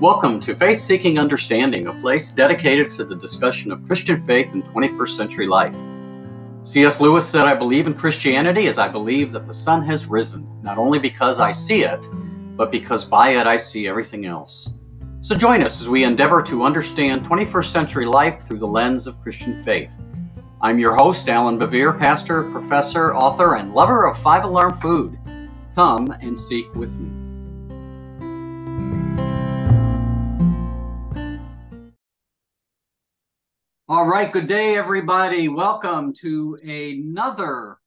Welcome to Faith Seeking Understanding, a place dedicated to the discussion of Christian faith in 21st century life. C.S. Lewis said, I believe in Christianity as I believe that the sun has risen, not only because I see it, but because by it I see everything else. So join us as we endeavor to understand 21st century life through the lens of Christian faith. I'm your host, Allan Bevere, pastor, professor, author, and lover of five alarm food. Come and seek with me. All right, good day, everybody. Welcome to another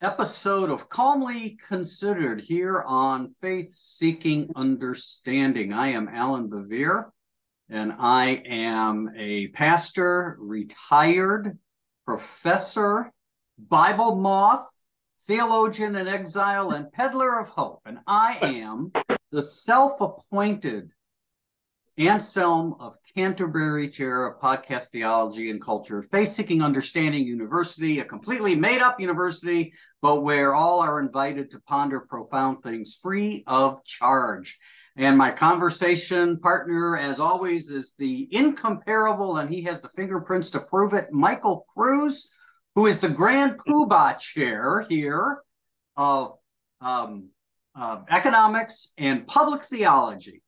episode of Calmly Considered here on Faith Seeking Understanding. I am Allan Bevere, and I am a pastor, retired professor, Bible moth, theologian in exile, and peddler of hope. And I am the self appointed Anselm of Canterbury Chair of Podcast Theology and Culture, Faith Seeking Understanding University, a completely made up university, but where all are invited to ponder profound things free of charge. And my conversation partner, as always, is the incomparable, and he has the fingerprints to prove it, Michael Kruse, who is the Grand Poobah Chair here of um, uh, Economics and Public Theology.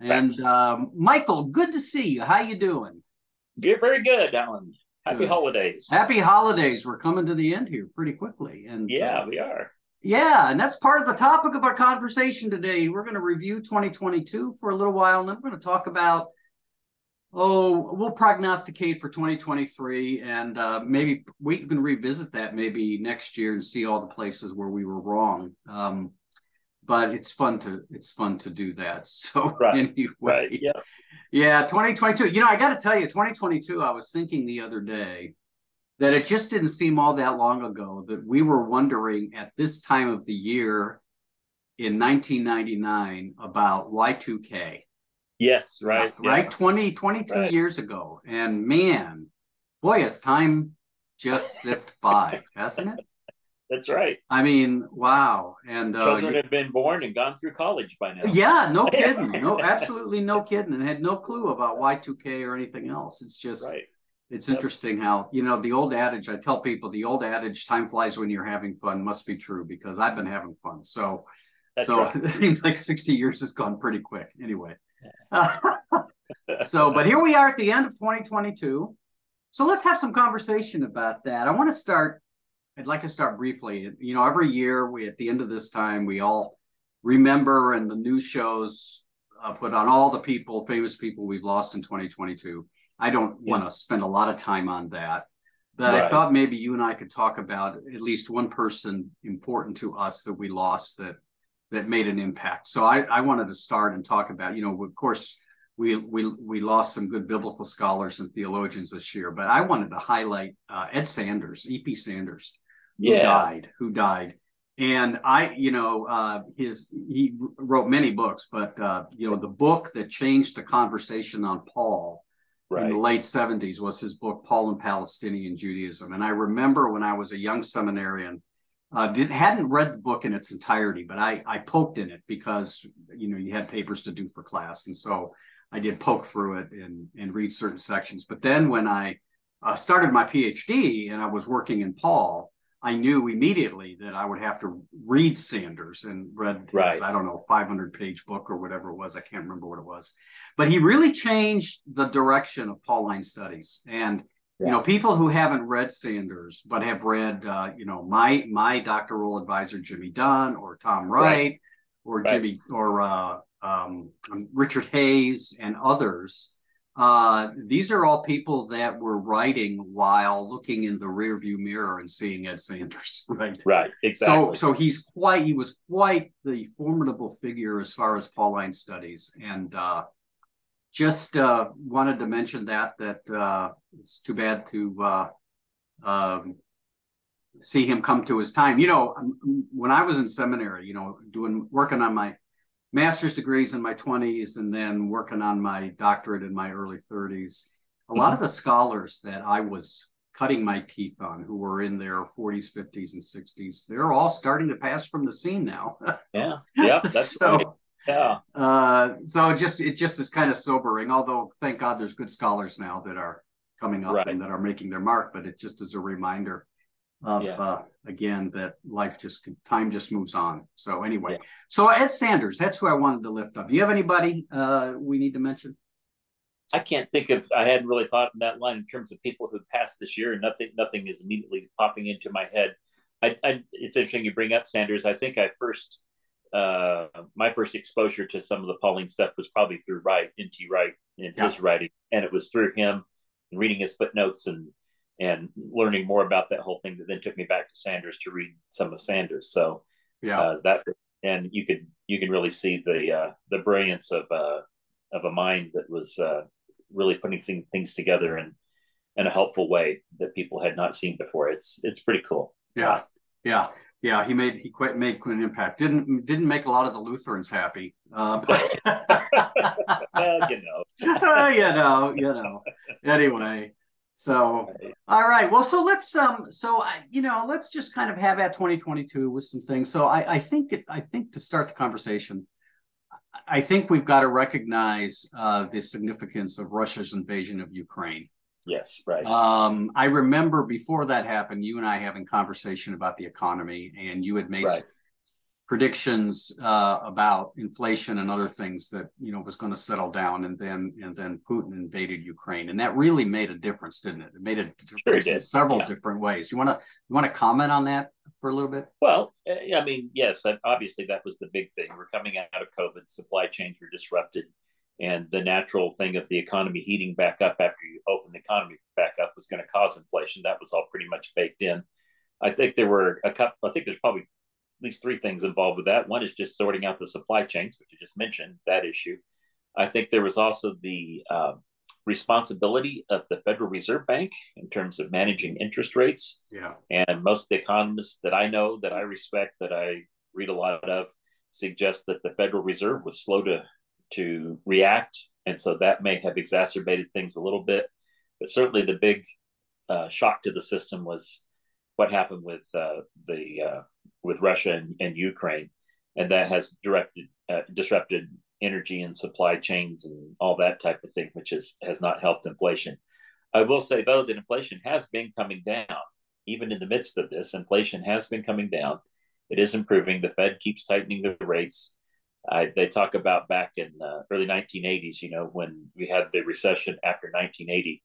And um, Michael, good to see you. How you doing? You're very good, Allan. Happy good. holidays. Happy holidays. We're coming to the end here pretty quickly. And yeah, uh, we are. Yeah, and that's part of the topic of our conversation today. We're going to review 2022 for a little while, and then we're going to talk about oh, we'll prognosticate for 2023, and uh, maybe we can revisit that maybe next year and see all the places where we were wrong. Um, but it's fun to it's fun to do that. So right. anyway, right. yeah, yeah, 2022. You know, I got to tell you, 2022. I was thinking the other day that it just didn't seem all that long ago that we were wondering at this time of the year in 1999 about Y2K. Yes, right. Uh, right, yeah. 20, 22 right. years ago. And man, boy, has time just zipped by, hasn't it? That's right. I mean, wow. And uh, children have been born and gone through college by now. Yeah, no kidding. no, absolutely no kidding. And had no clue about Y2K or anything else. It's just, right. it's yep. interesting how, you know, the old adage, I tell people the old adage, time flies when you're having fun must be true because I've been having fun. So, That's so right. it seems like 60 years has gone pretty quick anyway. so, but here we are at the end of 2022. So let's have some conversation about that. I want to start I'd like to start briefly. You know, every year we at the end of this time we all remember and the news shows uh, put on all the people, famous people we've lost in 2022. I don't yeah. want to spend a lot of time on that, but right. I thought maybe you and I could talk about at least one person important to us that we lost that that made an impact. So I, I wanted to start and talk about, you know, of course we we we lost some good biblical scholars and theologians this year, but I wanted to highlight uh, Ed Sanders, E.P. Sanders who yeah. died, who died. And I, you know, uh, his he wrote many books, but uh, you know, the book that changed the conversation on Paul right. in the late '70s was his book Paul and Palestinian Judaism. And I remember when I was a young seminarian, uh, did hadn't read the book in its entirety, but I I poked in it because you know you had papers to do for class, and so I did poke through it and and read certain sections. But then when I uh, started my PhD and I was working in Paul, I knew immediately that I would have to read Sanders and read his, right. I don't know, 500 page book or whatever it was. I can't remember what it was. But he really changed the direction of Pauline studies. And, yeah. you know, people who haven't read Sanders, but have read, uh, you know, my my doctoral advisor, Jimmy Dunn or Tom Wright, right. or right. Jimmy or uh, um, Richard Hays and others uh, these are all people that were writing while looking in the rearview mirror and seeing Ed Sanders, right? Right, exactly. So, so he's quite he was quite the formidable figure as far as Pauline studies, and uh, just uh, wanted to mention that that uh, it's too bad to uh, um, see him come to his time. You know, um, when I was in seminary, you know, doing working on my master's degrees in my 20s and then working on my doctorate in my early 30s a lot of the scholars that i was cutting my teeth on who were in their 40s 50s and 60s they're all starting to pass from the scene now yeah yeah that's so, right. Yeah. Uh, so it just it just is kind of sobering. Although thank God there's good scholars now that are coming up Right. and that are making their mark. But it just is a reminder of Yeah. uh, again that life just time just moves on. So anyway, Yeah. so Ed Sanders, that's who I wanted to lift up. Do you have anybody uh, we need to mention? I can't think of. I hadn't really thought in that line in terms of people who passed this year, and nothing, nothing is immediately popping into my head. I, I it's interesting you bring up Sanders. I think I first, uh, my first exposure to some of the Pauline stuff was probably through Wright, N.T. Wright, in Yeah. his writing, and it was through him and reading his footnotes and and learning more about that whole thing that then took me back to Sanders to read some of Sanders. So Yeah, uh, that and you could you can really see the uh, the brilliance of uh, of a mind that was uh, really putting things together in in a helpful way that people had not seen before. It's it's pretty cool. yeah, yeah, yeah. He made he quite made quite an impact. Didn't didn't make a lot of the Lutherans happy, uh, but well, you know, you know, you know. Anyway, so all right. Well, so let's um, so I, you know, let's just kind of have at 2022 with some things. So I, I think it, I think to start the conversation, I think we've got to recognize uh, the significance of Russia's invasion of Ukraine. yes, right, Um, I remember before that happened, you and I having conversation about the economy, and you had made Right. Predictions uh, about inflation and other things that you know was going to settle down, and then and then Putin invaded Ukraine, and that really made a difference, didn't it? It made a difference in several yeah. different ways. You want to you want to comment on that for a little bit? Well, uh, I mean, yes, obviously that was the big thing. We're coming out of COVID, supply chains were disrupted, and the natural thing of the economy heating back up after you open the economy back up was going to cause inflation. That was all pretty much baked in. I think there were a couple. I think there's probably least three things involved with that. One is just sorting out the supply chains, which you just mentioned that issue. I think there was also the uh, responsibility of the Federal Reserve Bank in terms of managing interest rates. Yeah, And most economists that I know, that I respect, that I read a lot of, suggest that the Federal Reserve was slow to to react, and so that may have exacerbated things a little bit. But certainly, the big uh, shock to the system was what happened with uh, the uh, with Russia and, and Ukraine, and that has directed uh, disrupted energy and supply chains and all that type of thing, which has has not helped inflation. I will say though that inflation has been coming down, even in the midst of this. Inflation has been coming down. It is improving. The Fed keeps tightening the rates. Uh, they talk about back in uh, early 1980s, you know, when we had the recession after 1980,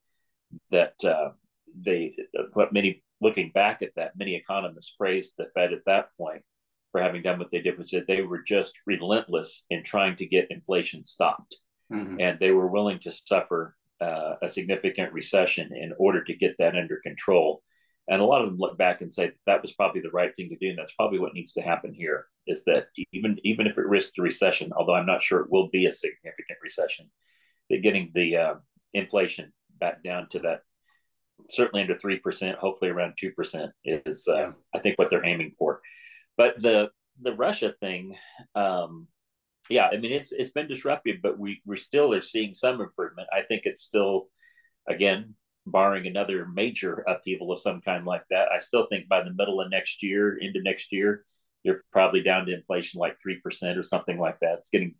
that uh, they, what many, looking back at that, many economists praised the Fed at that point for having done what they did, was that they were just relentless in trying to get inflation stopped. Mhm. And they were willing to suffer uh, a significant recession in order to get that under control. And a lot of them look back and say that, that was probably the right thing to do. And that's probably what needs to happen here is that even, even if it risks a recession, although I'm not sure it will be a significant recession, that getting the uh, inflation back down to that certainly under 3%, hopefully around 2% is, uh, Yeah. I think, what they're aiming for. But the, the Russia thing, um, yeah, I mean, it's, it's been disruptive, but we, we still are seeing some improvement. I think it's still, again, barring another major upheaval of some kind like that, I still think by the middle of next year, into next year, you're probably down to inflation like 3% or something like that. It's getting,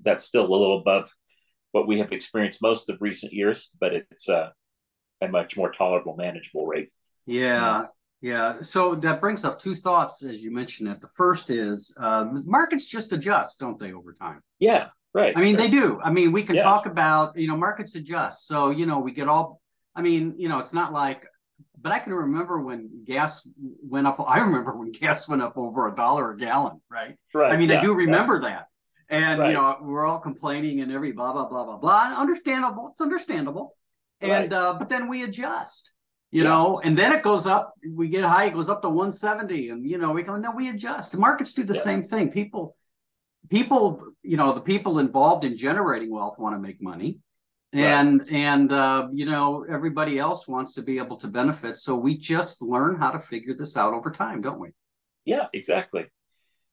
that's still a little above what we have experienced most of recent years, but it's uh, a much more tolerable, manageable rate. Yeah, yeah. So that brings up two thoughts as you mentioned it. The first is uh, markets just adjust, don't they, over time? Yeah, right. I mean, they do. I mean, we can Yeah. talk about, you know, markets adjust. So, you know, we get all, I mean, you know, it's not like, but I can remember when gas went up. I remember when gas went up over a dollar a gallon, right? right. I mean, I yeah, do yeah. remember that. And, you know, we're all complaining and every blah, blah, blah, blah, blah. Understandable. It's understandable. And, Right. uh, but then we adjust, you Yeah. know, and then it goes up. We get high, it goes up to 170. And, you know, we go, no, we adjust. Markets do the Yeah. same thing. People, people, you know, the people involved in generating wealth want to make money. Right. And and uh, you know everybody else wants to be able to benefit, so we just learn how to figure this out over time, don't we? Yeah, exactly.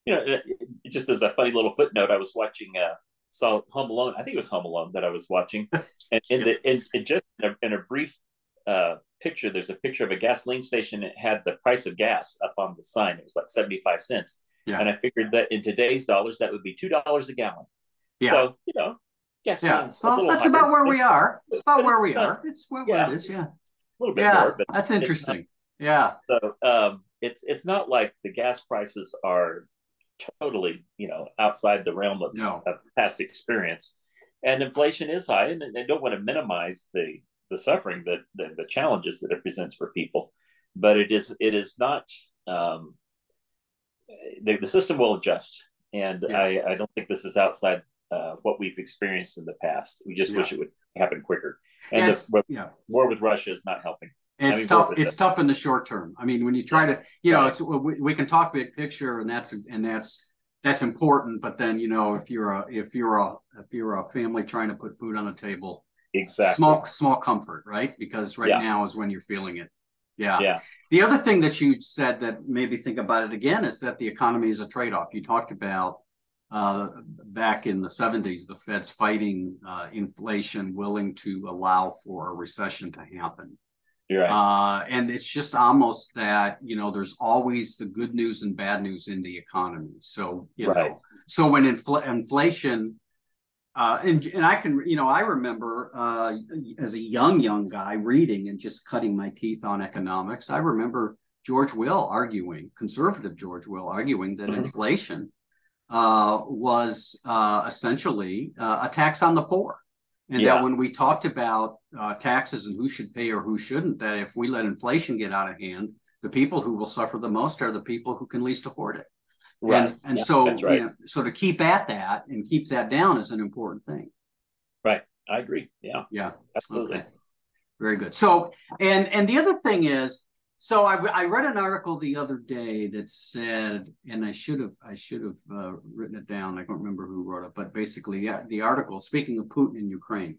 You know, just as a funny little footnote, I was watching, uh, saw Home Alone. I think it was Home Alone that I was watching, and in the in, in just in a, in a brief uh, picture, there's a picture of a gasoline station. It had the price of gas up on the sign. It was like seventy five cents, Yeah. And I figured that in today's dollars, that would be two dollars a gallon. Yeah. So you know, yeah. Well, that's about where we are. It's about where we are. It's where, yeah. it is. Yeah. A little bit yeah, more, but that's interesting. Yeah. So um, it's it's not like the gas prices are totally you know outside the realm of, no. of past experience, and inflation is high, and they don't want to minimize the the suffering that the, the challenges that it presents for people, but it is it is not. Um, the, the system will adjust, and yeah. I, I don't think this is outside uh, what we've experienced in the past. We just yeah. wish it would happen quicker. And yes. the yeah. war with Russia is not helping. It's tough. It's tough in the short term. I mean, when you try to, you know, it's we, we can talk big picture, and that's and that's that's important. But then, you know, if you're a if you're a if you're a family trying to put food on the table, exactly small small comfort, right? Because right yeah. now is when you're feeling it. Yeah. Yeah. The other thing that you said that made me think about it again is that the economy is a trade off. You talked about uh, back in the 70s, the Fed's fighting uh, inflation, willing to allow for a recession to happen. Right. Uh, and it's just almost that, you know, there's always the good news and bad news in the economy. So, you right. know, so when infl- inflation, uh, and, and I can, you know, I remember uh, as a young, young guy reading and just cutting my teeth on economics. I remember George Will arguing, conservative George Will arguing that inflation uh, was uh, essentially uh, a tax on the poor. And yeah. that when we talked about uh, taxes and who should pay or who shouldn't, that if we let inflation get out of hand, the people who will suffer the most are the people who can least afford it. Right. And, and yeah, so, right. you know, so to keep at that and keep that down is an important thing. Right. I agree. Yeah. Yeah. Absolutely. Okay. Very good. So, and and the other thing is, so I, I read an article the other day that said, and I should have I should have uh, written it down. I don't remember who wrote it, but basically, yeah, the article. Speaking of Putin in Ukraine,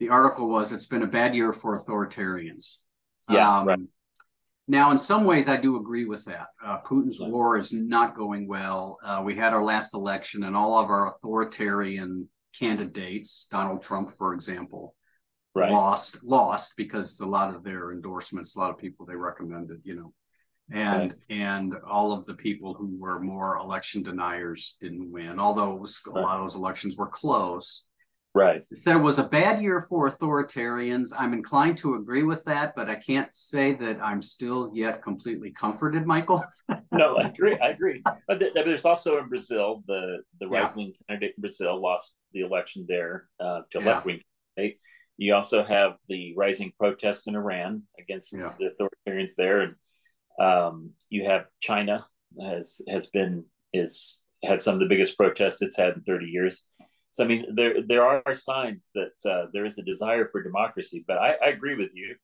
the article was it's been a bad year for authoritarians. Yeah. Um, right. Now, in some ways, I do agree with that. Uh, Putin's yeah. war is not going well. Uh, we had our last election, and all of our authoritarian candidates, Donald Trump, for example, right. lost lost because a lot of their endorsements, a lot of people they recommended, you know, and right. and all of the people who were more election deniers didn't win. Although was right. a lot of those elections were close. Right. It was a bad year for authoritarians. I'm inclined to agree with that, but I can't say that I'm still yet completely comforted, Michael. no, I agree. I agree. But there's also in Brazil, the the right wing yeah. candidate in Brazil lost the election there uh, to yeah. left wing candidate. You also have the rising protests in Iran against yeah. the authoritarians there, and um, you have China has has been is had some of the biggest protests it's had in 30 years. So I mean, there there are signs that uh, there is a desire for democracy, but I, I agree with you.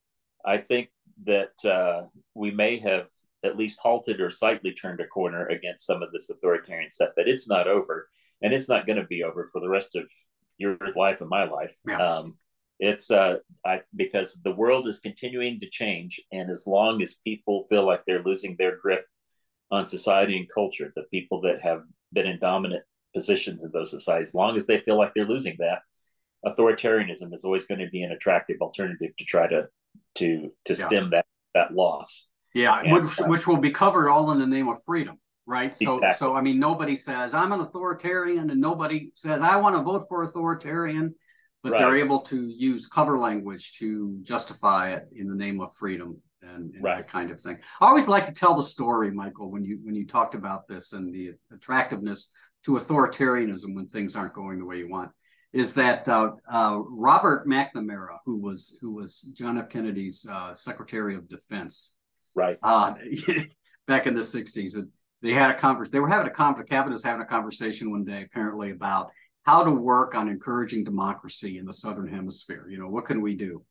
I think that uh, we may have at least halted or slightly turned a corner against some of this authoritarian stuff. But it's not over, and it's not going to be over for the rest of your life and my life. Yeah. Um, it's uh, I, because the world is continuing to change, and as long as people feel like they're losing their grip on society and culture, the people that have been in dominant positions in those societies, as long as they feel like they're losing that, authoritarianism is always going to be an attractive alternative to try to to to yeah. stem that that loss. Yeah, and, which uh, which will be covered all in the name of freedom, right? So exactly. so I mean, nobody says I'm an authoritarian, and nobody says I want to vote for authoritarian but right. they're able to use cover language to justify it in the name of freedom and, and right. that kind of thing. I always like to tell the story, Michael, when you when you talked about this and the attractiveness to authoritarianism when things aren't going the way you want. Is that uh, uh, Robert McNamara, who was who was John F. Kennedy's uh, Secretary of Defense, right? Uh, back in the '60s, they had a conversation. They were having a con- the cabinet was having a conversation one day, apparently about how to work on encouraging democracy in the southern hemisphere. You know, what can we do?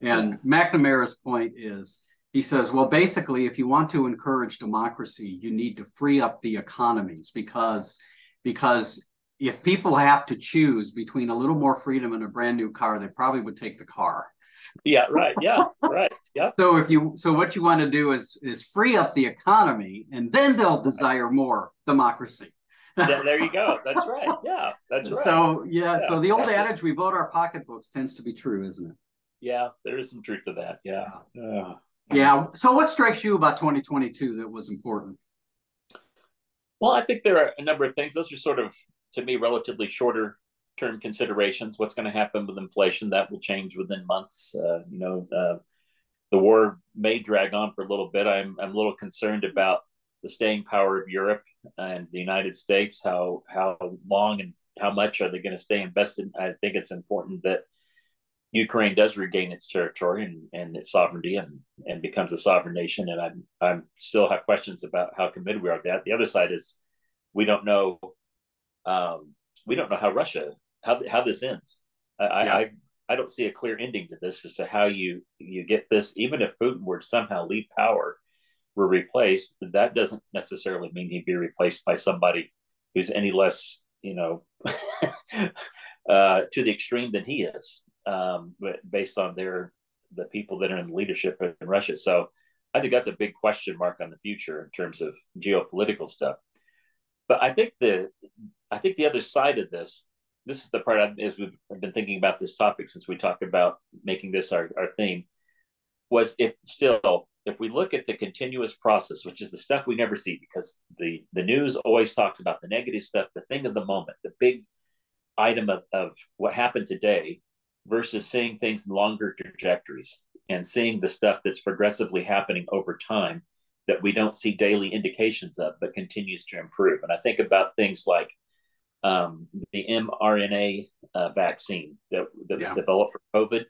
And McNamara's point is he says, well, basically, if you want to encourage democracy, you need to free up the economies because because if people have to choose between a little more freedom and a brand new car, they probably would take the car. Yeah, right. Yeah, right. Yeah. So if you so what you want to do is is free up the economy and then they'll desire more democracy there you go. That's right. Yeah, that's right. So yeah, yeah. so the old adage "we vote our pocketbooks" tends to be true, isn't it? Yeah, there is some truth to that. Yeah. Yeah. Yeah. So what strikes you about 2022 that was important? Well, I think there are a number of things. Those are sort of, to me, relatively shorter term considerations. What's going to happen with inflation? That will change within months. Uh, you know, uh, the war may drag on for a little bit. I'm I'm a little concerned about the staying power of Europe and the United States. How how long and how much are they going to stay invested? I think it's important that Ukraine does regain its territory and, and its sovereignty and, and becomes a sovereign nation. And I'm I'm still have questions about how committed we are to that. The other side is we don't know um, we don't know how Russia how how this ends. I, yeah. I I don't see a clear ending to this as to how you you get this. Even if Putin were to somehow leave power, were replaced, that doesn't necessarily mean he'd be replaced by somebody who's any less you know uh, to the extreme than he is um, based on their the people that are in leadership in Russia. So I think that's a big question mark on the future in terms of geopolitical stuff. But I think the I think the other side of this, this is the part I've, as we've been thinking about this topic since we talked about making this our, our theme, was if still if we look at the continuous process, which is the stuff we never see because the the news always talks about the negative stuff, the thing of the moment, the big item of, of what happened today versus seeing things in longer trajectories and seeing the stuff that's progressively happening over time that we don't see daily indications of, but continues to improve. And I think about things like um, the mRNA uh, vaccine that, that was yeah. developed for COVID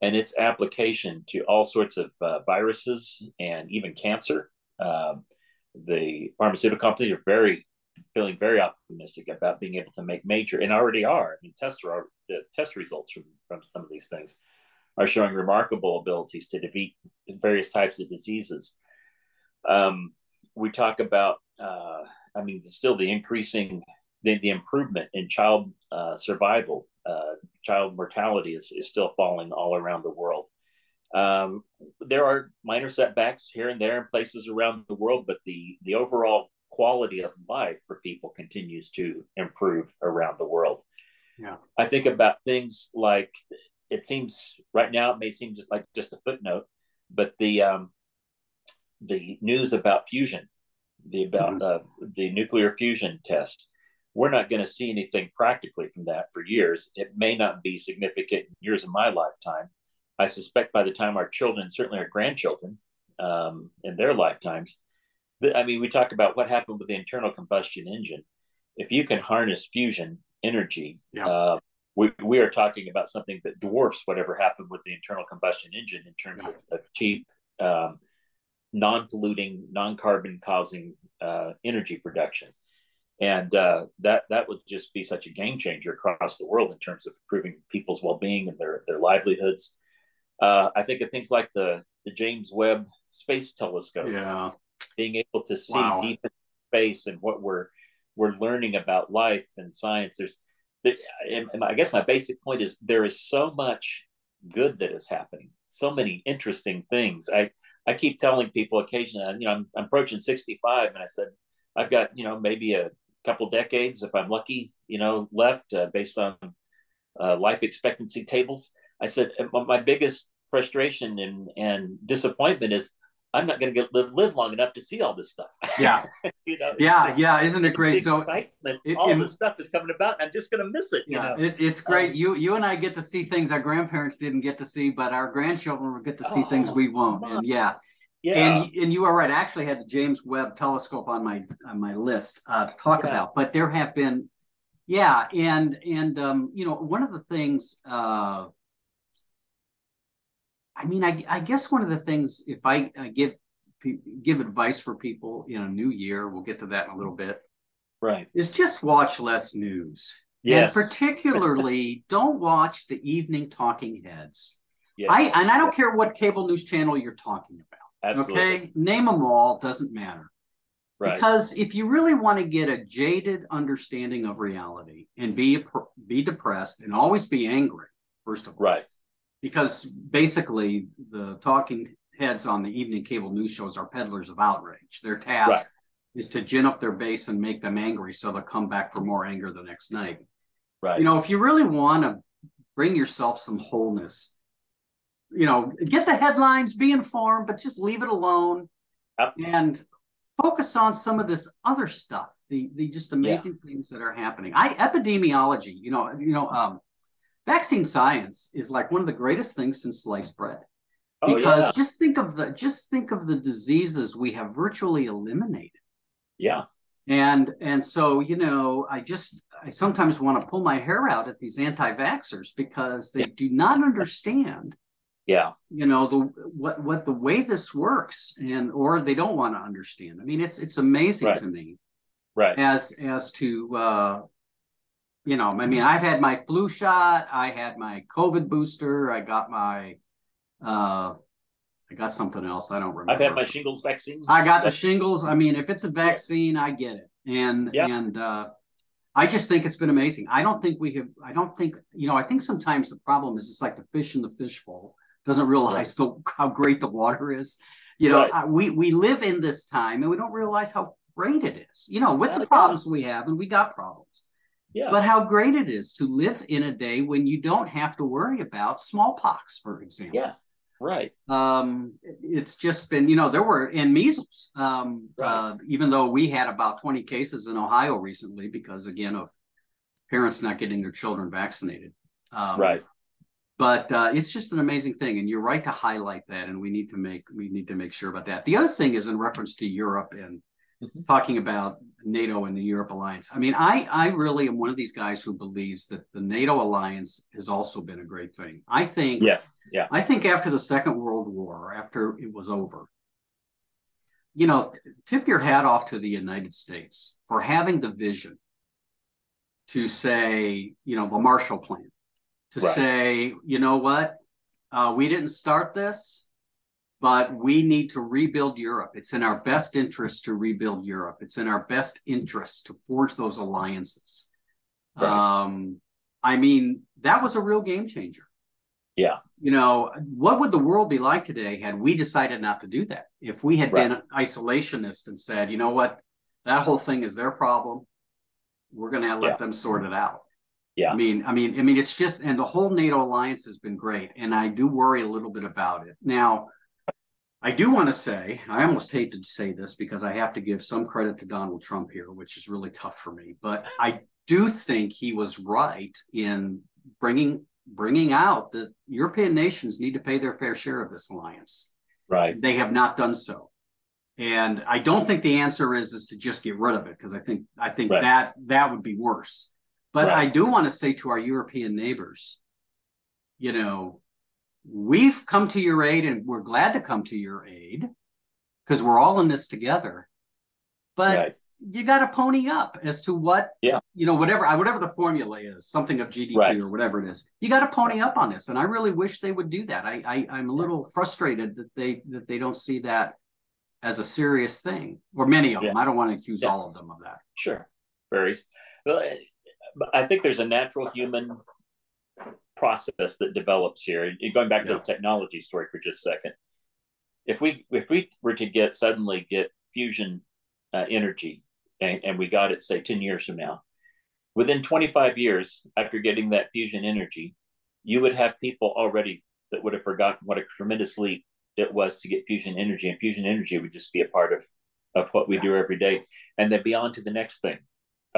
and its application to all sorts of uh, viruses and even cancer. Um, the pharmaceutical companies are very feeling very optimistic about being able to make major and already are. I mean, test the test results from, from some of these things are showing remarkable abilities to defeat various types of diseases. Um, we talk about, uh, I mean, still the increasing, the, the improvement in child uh, survival, uh, child mortality is, is still falling all around the world. Um, there are minor setbacks here and there in places around the world, but the the overall quality of life for people continues to improve around the world. Yeah. I think about things like it seems right now it may seem just like just a footnote, but the um, the news about fusion, the about mm-hmm. uh, the nuclear fusion test, we're not going to see anything practically from that for years. It may not be significant in years of my lifetime. I suspect by the time our children, certainly our grandchildren, um, in their lifetimes, I mean, we talk about what happened with the internal combustion engine. If you can harness fusion energy, yeah. uh, we, we are talking about something that dwarfs whatever happened with the internal combustion engine in terms yeah. of, of, cheap, um, non-polluting, non-carbon causing uh, energy production. And uh, that that would just be such a game changer across the world in terms of improving people's well-being and their their livelihoods. Uh, I think of things like the the James Webb Space Telescope. Yeah being able to see wow. deep in space and what we're we're learning about life and science. There's, and I guess my basic point is there is so much good that is happening, so many interesting things. I I keep telling people occasionally, you know, I'm, I'm approaching 65, and I said I've got you know maybe a couple decades if I'm lucky, you know, left uh, based on uh, life expectancy tables. I said my biggest frustration and, and disappointment is I'm not going to get live, live long enough to see all this stuff. Yeah, you know, yeah, just, yeah. Isn't it great? So excitement, it, all it, this stuff is coming about. I'm just going to miss it. Yeah, you know? it, it's great. Um, you you and I get to see things our grandparents didn't get to see, but our grandchildren will get to see oh, things we won't. And yeah. Yeah. And and you are right. I actually had the James Webb Telescope on my on my list uh, to talk yeah. about, but there have been, yeah, and and um, you know, one of the things uh, I mean, I, I guess one of the things, if I, I give give advice for people in a new year, we'll get to that in a little bit. Right. Is just watch less news. Yes. And particularly, don't watch the evening talking heads. Yes. I and I don't care what cable news channel you're talking about. Absolutely. Okay, name them all. Doesn't matter. Right. Because if you really want to get a jaded understanding of reality and be be depressed and always be angry, first of all, right because basically the talking heads on the evening cable news shows are peddlers of outrage. Their task right. is to gin up their base and make them angry so they'll come back for more anger the next night. Right. You know, if you really want to bring yourself some wholeness, you know, get the headlines, be informed, but just leave it alone. Yep. And focus on some of this other stuff, the the just amazing yeah. things that are happening. I epidemiology, you know, you know, um, vaccine science is like one of the greatest things since sliced bread. Oh, because yeah. just think of the just think of the diseases we have virtually eliminated. Yeah. And and so, you know, I just I sometimes want to pull my hair out at these anti-vaxxers because they do not understand yeah you know the what what the way this works and or they don't want to understand i mean it's it's amazing right. to me right as as to uh you know i mean i've had my flu shot i had my covid booster i got my uh I got something else. I don't remember. I've had my shingles vaccine. I got the shingles. I mean, if it's a vaccine, I get it. And yep. and uh, I just think it's been amazing. I don't think we have. I don't think you know. I think sometimes the problem is it's like the fish in the fishbowl doesn't realize the, how great the water is. You know, right. we we live in this time and we don't realize how great it is. You know, with yeah, the problems we have, and we got problems. Yeah. But how great it is to live in a day when you don't have to worry about smallpox, for example. Yeah. Right. Um, it's just been, you know, there were in measles. Um, right. uh, even though we had about 20 cases in Ohio recently because again of parents not getting their children vaccinated. Um, right but uh, it's just an amazing thing and you're right to highlight that and we need to make we need to make sure about that. The other thing is in reference to europe and mm-hmm. talking about nato and the europe alliance. I mean i i really am one of these guys who believes that the nato alliance has also been a great thing. I think yes yeah. I think after the second world war after it was over you know tip your hat off to the united states for having the vision to say you know the marshall plan to right. say, you know what, uh, we didn't start this, but we need to rebuild Europe. It's in our best interest to rebuild Europe. It's in our best interest to forge those alliances. Right. Um, I mean, that was a real game changer. Yeah. You know, what would the world be like today had we decided not to do that? If we had right. been isolationist and said, you know what, that whole thing is their problem. We're going to let yeah. them sort it out. Yeah. I mean, I mean, I mean, it's just, and the whole NATO alliance has been great, and I do worry a little bit about it. Now, I do want to say, I almost hate to say this because I have to give some credit to Donald Trump here, which is really tough for me, but I do think he was right in bringing bringing out that European nations need to pay their fair share of this alliance. Right. They have not done so. And I don't think the answer is is to just get rid of it because I think I think right. that that would be worse. But right. I do want to say to our European neighbors, you know, we've come to your aid and we're glad to come to your aid because we're all in this together. But right. you got to pony up as to what, yeah. you know, whatever whatever the formula is, something of GDP right. or whatever it is. You got to pony up on this, and I really wish they would do that. I, I I'm a little frustrated that they that they don't see that as a serious thing, or many of yeah. them. I don't want to accuse yeah. all of them of that. Sure, varies. Well, I think there's a natural human process that develops here. Going back yeah. to the technology story for just a second, if we if we were to get suddenly get fusion uh, energy, and, and we got it say ten years from now, within 25 years after getting that fusion energy, you would have people already that would have forgotten what a tremendous leap it was to get fusion energy, and fusion energy would just be a part of of what we do every day, and then be on to the next thing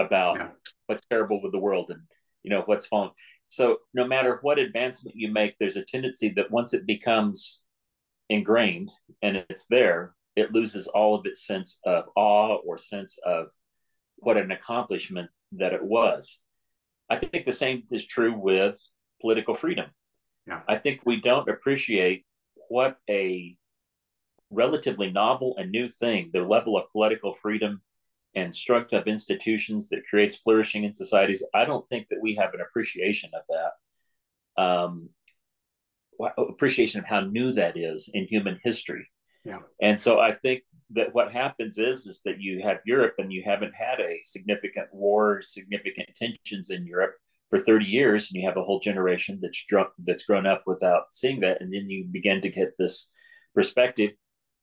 about yeah. what's terrible with the world and you know what's falling. So no matter what advancement you make, there's a tendency that once it becomes ingrained and it's there, it loses all of its sense of awe or sense of what an accomplishment that it was. I think the same is true with political freedom. Yeah. I think we don't appreciate what a relatively novel and new thing the level of political freedom and struct up institutions that creates flourishing in societies. I don't think that we have an appreciation of that. Um, appreciation of how new that is in human history. Yeah. And so I think that what happens is is that you have Europe and you haven't had a significant war, significant tensions in Europe for 30 years, and you have a whole generation that's drunk, that's grown up without seeing that, and then you begin to get this perspective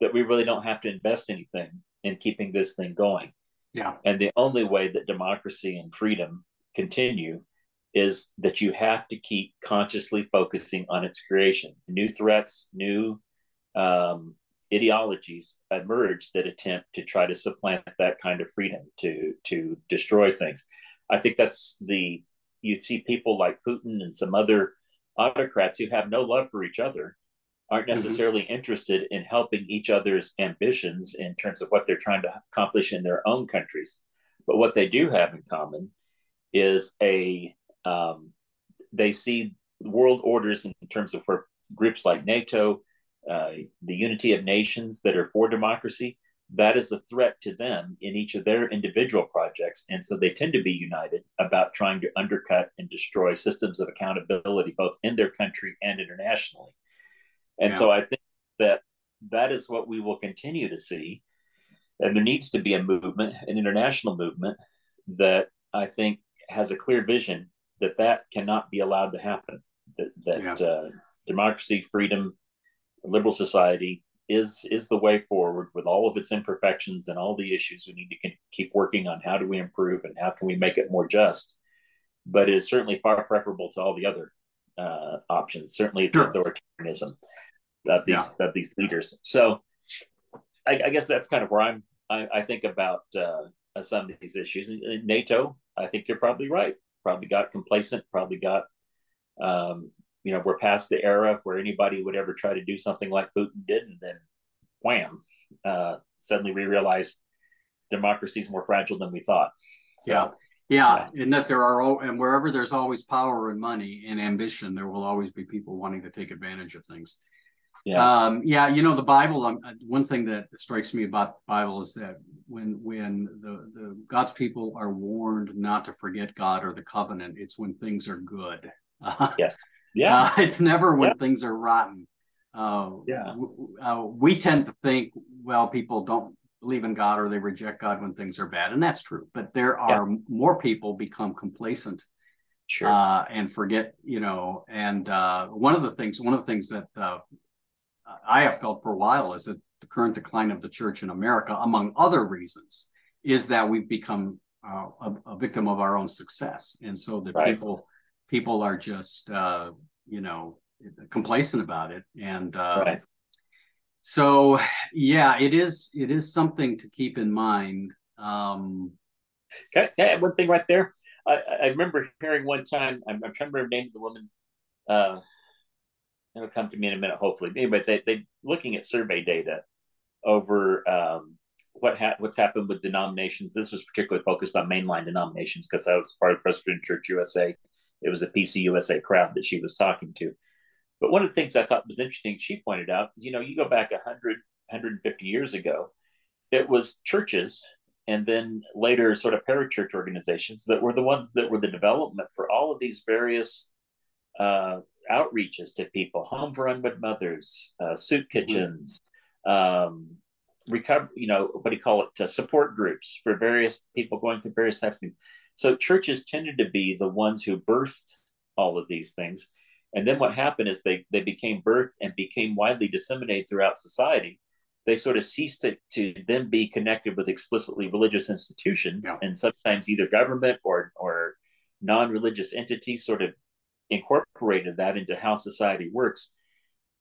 that we really don't have to invest anything in keeping this thing going. Yeah. And the only way that democracy and freedom continue is that you have to keep consciously focusing on its creation, new threats, new um, ideologies emerge that attempt to try to supplant that kind of freedom to to destroy things. I think that's the you'd see people like Putin and some other autocrats who have no love for each other aren't mm-hmm. necessarily mm-hmm. interested in helping each other's ambitions in terms of what they're trying to accomplish in their own countries. But what they do have in common is a um, they see world orders in terms of where groups like NATO, uh, the unity of nations that are for democracy, that is a threat to them in each of their individual projects. And so they tend to be united about trying to undercut and destroy systems of accountability, both in their country and internationally. And yeah. so I think that that is what we will continue to see. And there needs to be a movement, an international movement that I think has a clear vision that that cannot be allowed to happen. That that yeah. uh, democracy, freedom, liberal society is is the way forward with all of its imperfections and all the issues we need to keep working on. How do we improve and how can we make it more just? But it is certainly far preferable to all the other uh, options. Certainly, sure. authoritarianism of these yeah. of these leaders. So, I, I, guess that's kind of where I'm. I, I think about uh, some of these issues. NATO, I think you're probably right. Probably got complacent. Probably got, um, you know, we're past the era where anybody would ever try to do something like Putin did, and then, wham! Uh, suddenly we realize democracy is more fragile than we thought. So, yeah. Yeah, yeah, and that there are, and wherever there's always power and money and ambition, there will always be people wanting to take advantage of things. Yeah. Um, yeah, you know the Bible. Um, one thing that strikes me about the Bible is that when when the, the God's people are warned not to forget God or the covenant, it's when things are good. yes. Yeah. Uh, it's never when yeah. things are rotten. Uh, yeah. Uh, we tend to think, well, people don't believe in God or they reject God when things are bad, and that's true. But there are yeah. more people become complacent sure. uh, and forget, you know. And uh, one of the things, one of the things that uh, I have felt for a while is that the current decline of the church in America, among other reasons, is that we've become uh, a, a, victim of our own success, and so that right. people people are just uh, you know complacent about it, and uh, right. so yeah, it is it is something to keep in mind. Um, can, I, add one thing right there? I, I remember hearing one time. I'm, I'm trying to remember the name of the woman. It'll come to me in a minute, hopefully. Anyway, they they looking at survey data over um, what ha- what's happened with denominations. This was particularly focused on mainline denominations because I was part of Presbyterian Church USA. It was the PCUSA crowd that she was talking to. But one of the things I thought was interesting, she pointed out, you know, you go back 100, 150 years ago, it was churches and then later sort of parachurch organizations that were the ones that were the development for all of these various uh, outreaches to people, home for unwed mothers, uh, soup mm-hmm. kitchens, um, recover, you know, what do you call it, uh, support groups for various people going through various types of things. So churches tended to be the ones who birthed all of these things. And then what happened is they, they became birthed and became widely disseminated throughout society. They sort of ceased to, to then be connected with explicitly religious institutions yeah. and sometimes either government or, or non-religious entities sort of incorporated that into how society works.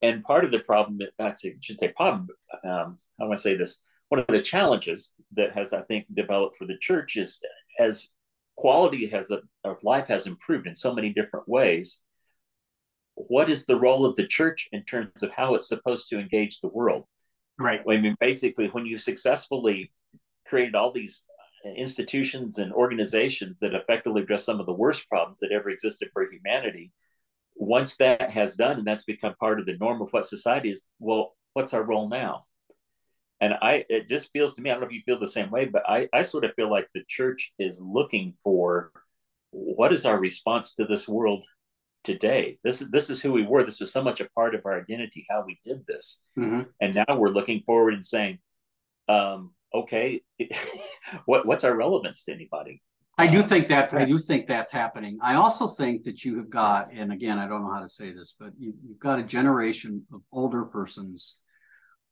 And part of the problem, that I should say problem, um, I want to say this, one of the challenges that has, I think, developed for the church is as quality has a, of life has improved in so many different ways, what is the role of the church in terms of how it's supposed to engage the world? Right. I mean, basically, when you successfully created all these institutions and organizations that effectively address some of the worst problems that ever existed for humanity once that has done and that's become part of the norm of what society is well what's our role now? And i it just feels to me i don't know if you feel the same way but i i sort of feel like the church is looking for what is our response to this world today? This is this is who we were. This was so much a part of our identity how we did this. Mm-hmm. and now we're looking forward and saying um, okay, what what's our relevance to anybody? I do uh, think that I do think that's happening. I also think that you have got, and again, I don't know how to say this, but you, have got a generation of older persons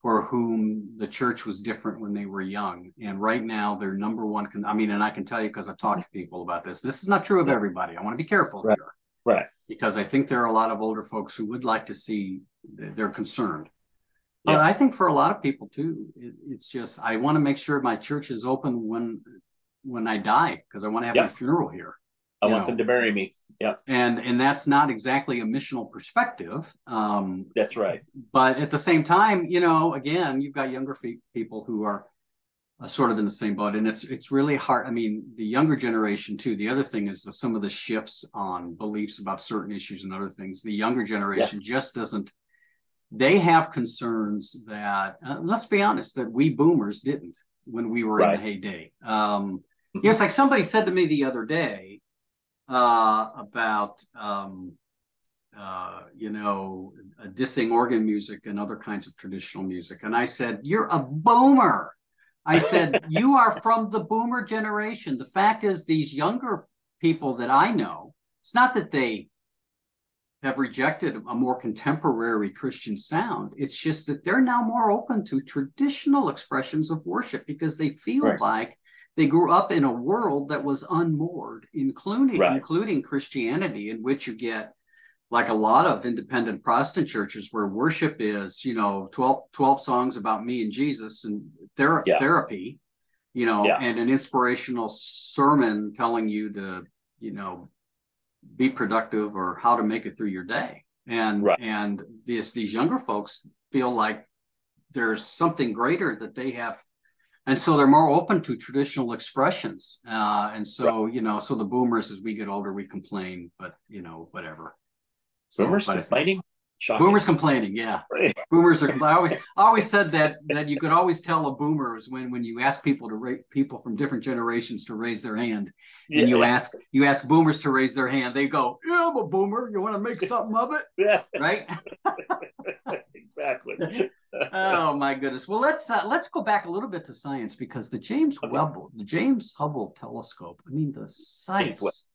for whom the church was different when they were young, and right now their number one. Con- I mean, and I can tell you because I've talked to people about this. This is not true of everybody. I want to be careful right. here, right? Because I think there are a lot of older folks who would like to see. They're concerned But. I think for a lot of people too, it, it's just I want to make sure my church is open when when I die because I want to have my funeral here. I want know? them to bury me. Yeah. And and that's not exactly a missional perspective. Um, that's right. But at the same time, you know, again, you've got younger people who are uh, sort of in the same boat, and it's it's really hard. I mean, the younger generation too. The other thing is the, some of the shifts on beliefs about certain issues and other things. The younger generation yes. just doesn't. They have concerns that, uh, let's be honest, that we boomers didn't when we were right. in the heyday. Um, mm-hmm. It's like somebody said to me the other day uh, about um, uh, you know dissing organ music and other kinds of traditional music, and I said, "You're a boomer." I said, "You are from the boomer generation." The fact is, these younger people that I know, it's not that they have rejected a more contemporary Christian sound. It's just that they're now more open to traditional expressions of worship because they feel right. like they grew up in a world that was unmoored, including right. including Christianity, in which you get like a lot of independent Protestant churches where worship is, you know, 12, 12 songs about me and Jesus and yeah. therapy, you know, yeah. and an inspirational sermon telling you to, you know, be productive or how to make it through your day. And right. and these these younger folks feel like there's something greater that they have and so they're more open to traditional expressions uh, and so right. you know so the boomers as we get older we complain but you know whatever so, boomers complaining Shocking. Boomers complaining, yeah. Right. Boomers are. I always, I always said that that you could always tell a boomer is when when you ask people to rate people from different generations to raise their hand, yeah. and you ask you ask boomers to raise their hand, they go, "Yeah, I'm a boomer. You want to make something of it?" yeah. Right. exactly. oh my goodness. Well, let's uh, let's go back a little bit to science because the James okay. Webb, the James Hubble telescope. I mean, the science.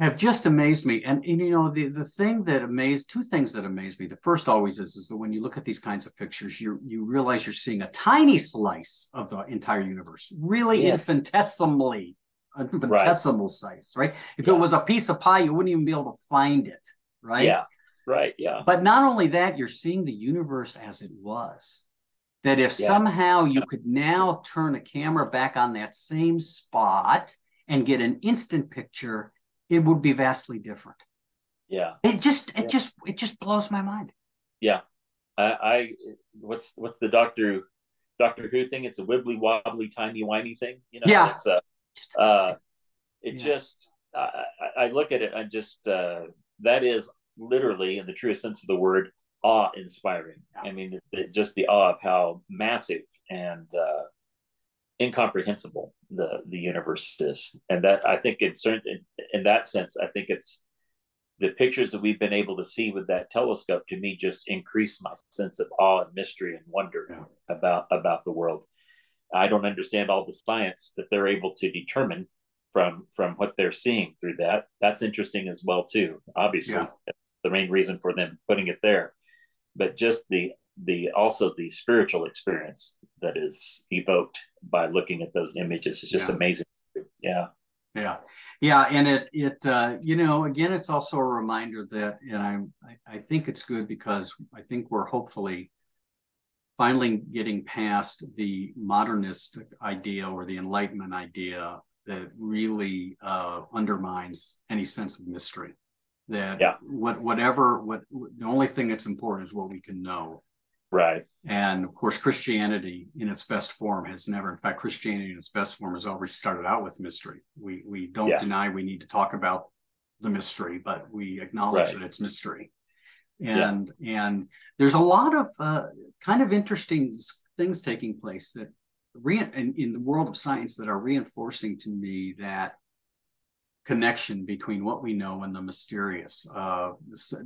Have just amazed me. And, and, you know, the, the thing that amazed, two things that amaze me. The first always is, is that when you look at these kinds of pictures, you you realize you're seeing a tiny slice of the entire universe, really yes. infinitesimally, infinitesimal right. size, right? If yeah. it was a piece of pie, you wouldn't even be able to find it, right? Yeah, right, yeah. But not only that, you're seeing the universe as it was. That if yeah. somehow you could now turn a camera back on that same spot and get an instant picture it would be vastly different. Yeah. It just it yeah. just it just blows my mind. Yeah. I, I what's what's the Doctor Doctor Who thing? It's a wibbly wobbly timey wimey thing. You know, yeah. it's a uh, uh it yeah. just I, I look at it and just uh that is literally in the truest sense of the word awe inspiring. Yeah. I mean, it, just the awe of how massive and uh, incomprehensible the the universe is. And that i think in certain in, in, that sense i think it's the pictures that we've been able to see with that telescope to me just increase my sense of awe and mystery and wonder yeah. about about the world. I don't understand all the science that they're able to determine from from what they're seeing through that. That's interesting as well too obviously. Yeah. the main reason for them putting it there. But just the the also the spiritual experience that is evoked by looking at those images is just yeah. amazing. Yeah. Yeah. Yeah. And it, it, uh, you know, again, it's also a reminder that, and I'm, I, I think it's good because I think we're hopefully finally getting past the modernist idea or the enlightenment idea that really uh, undermines any sense of mystery that yeah. what whatever what the only thing that's important is what we can know Right. And of course, Christianity in its best form has never, in fact, Christianity in its best form has always started out with mystery. We we don't yeah. deny we need to talk about the mystery, but we acknowledge right. that it's mystery. And yeah. and there's a lot of uh, kind of interesting things taking place that re- in, in the world of science that are reinforcing to me that connection between what we know and the mysterious. Uh,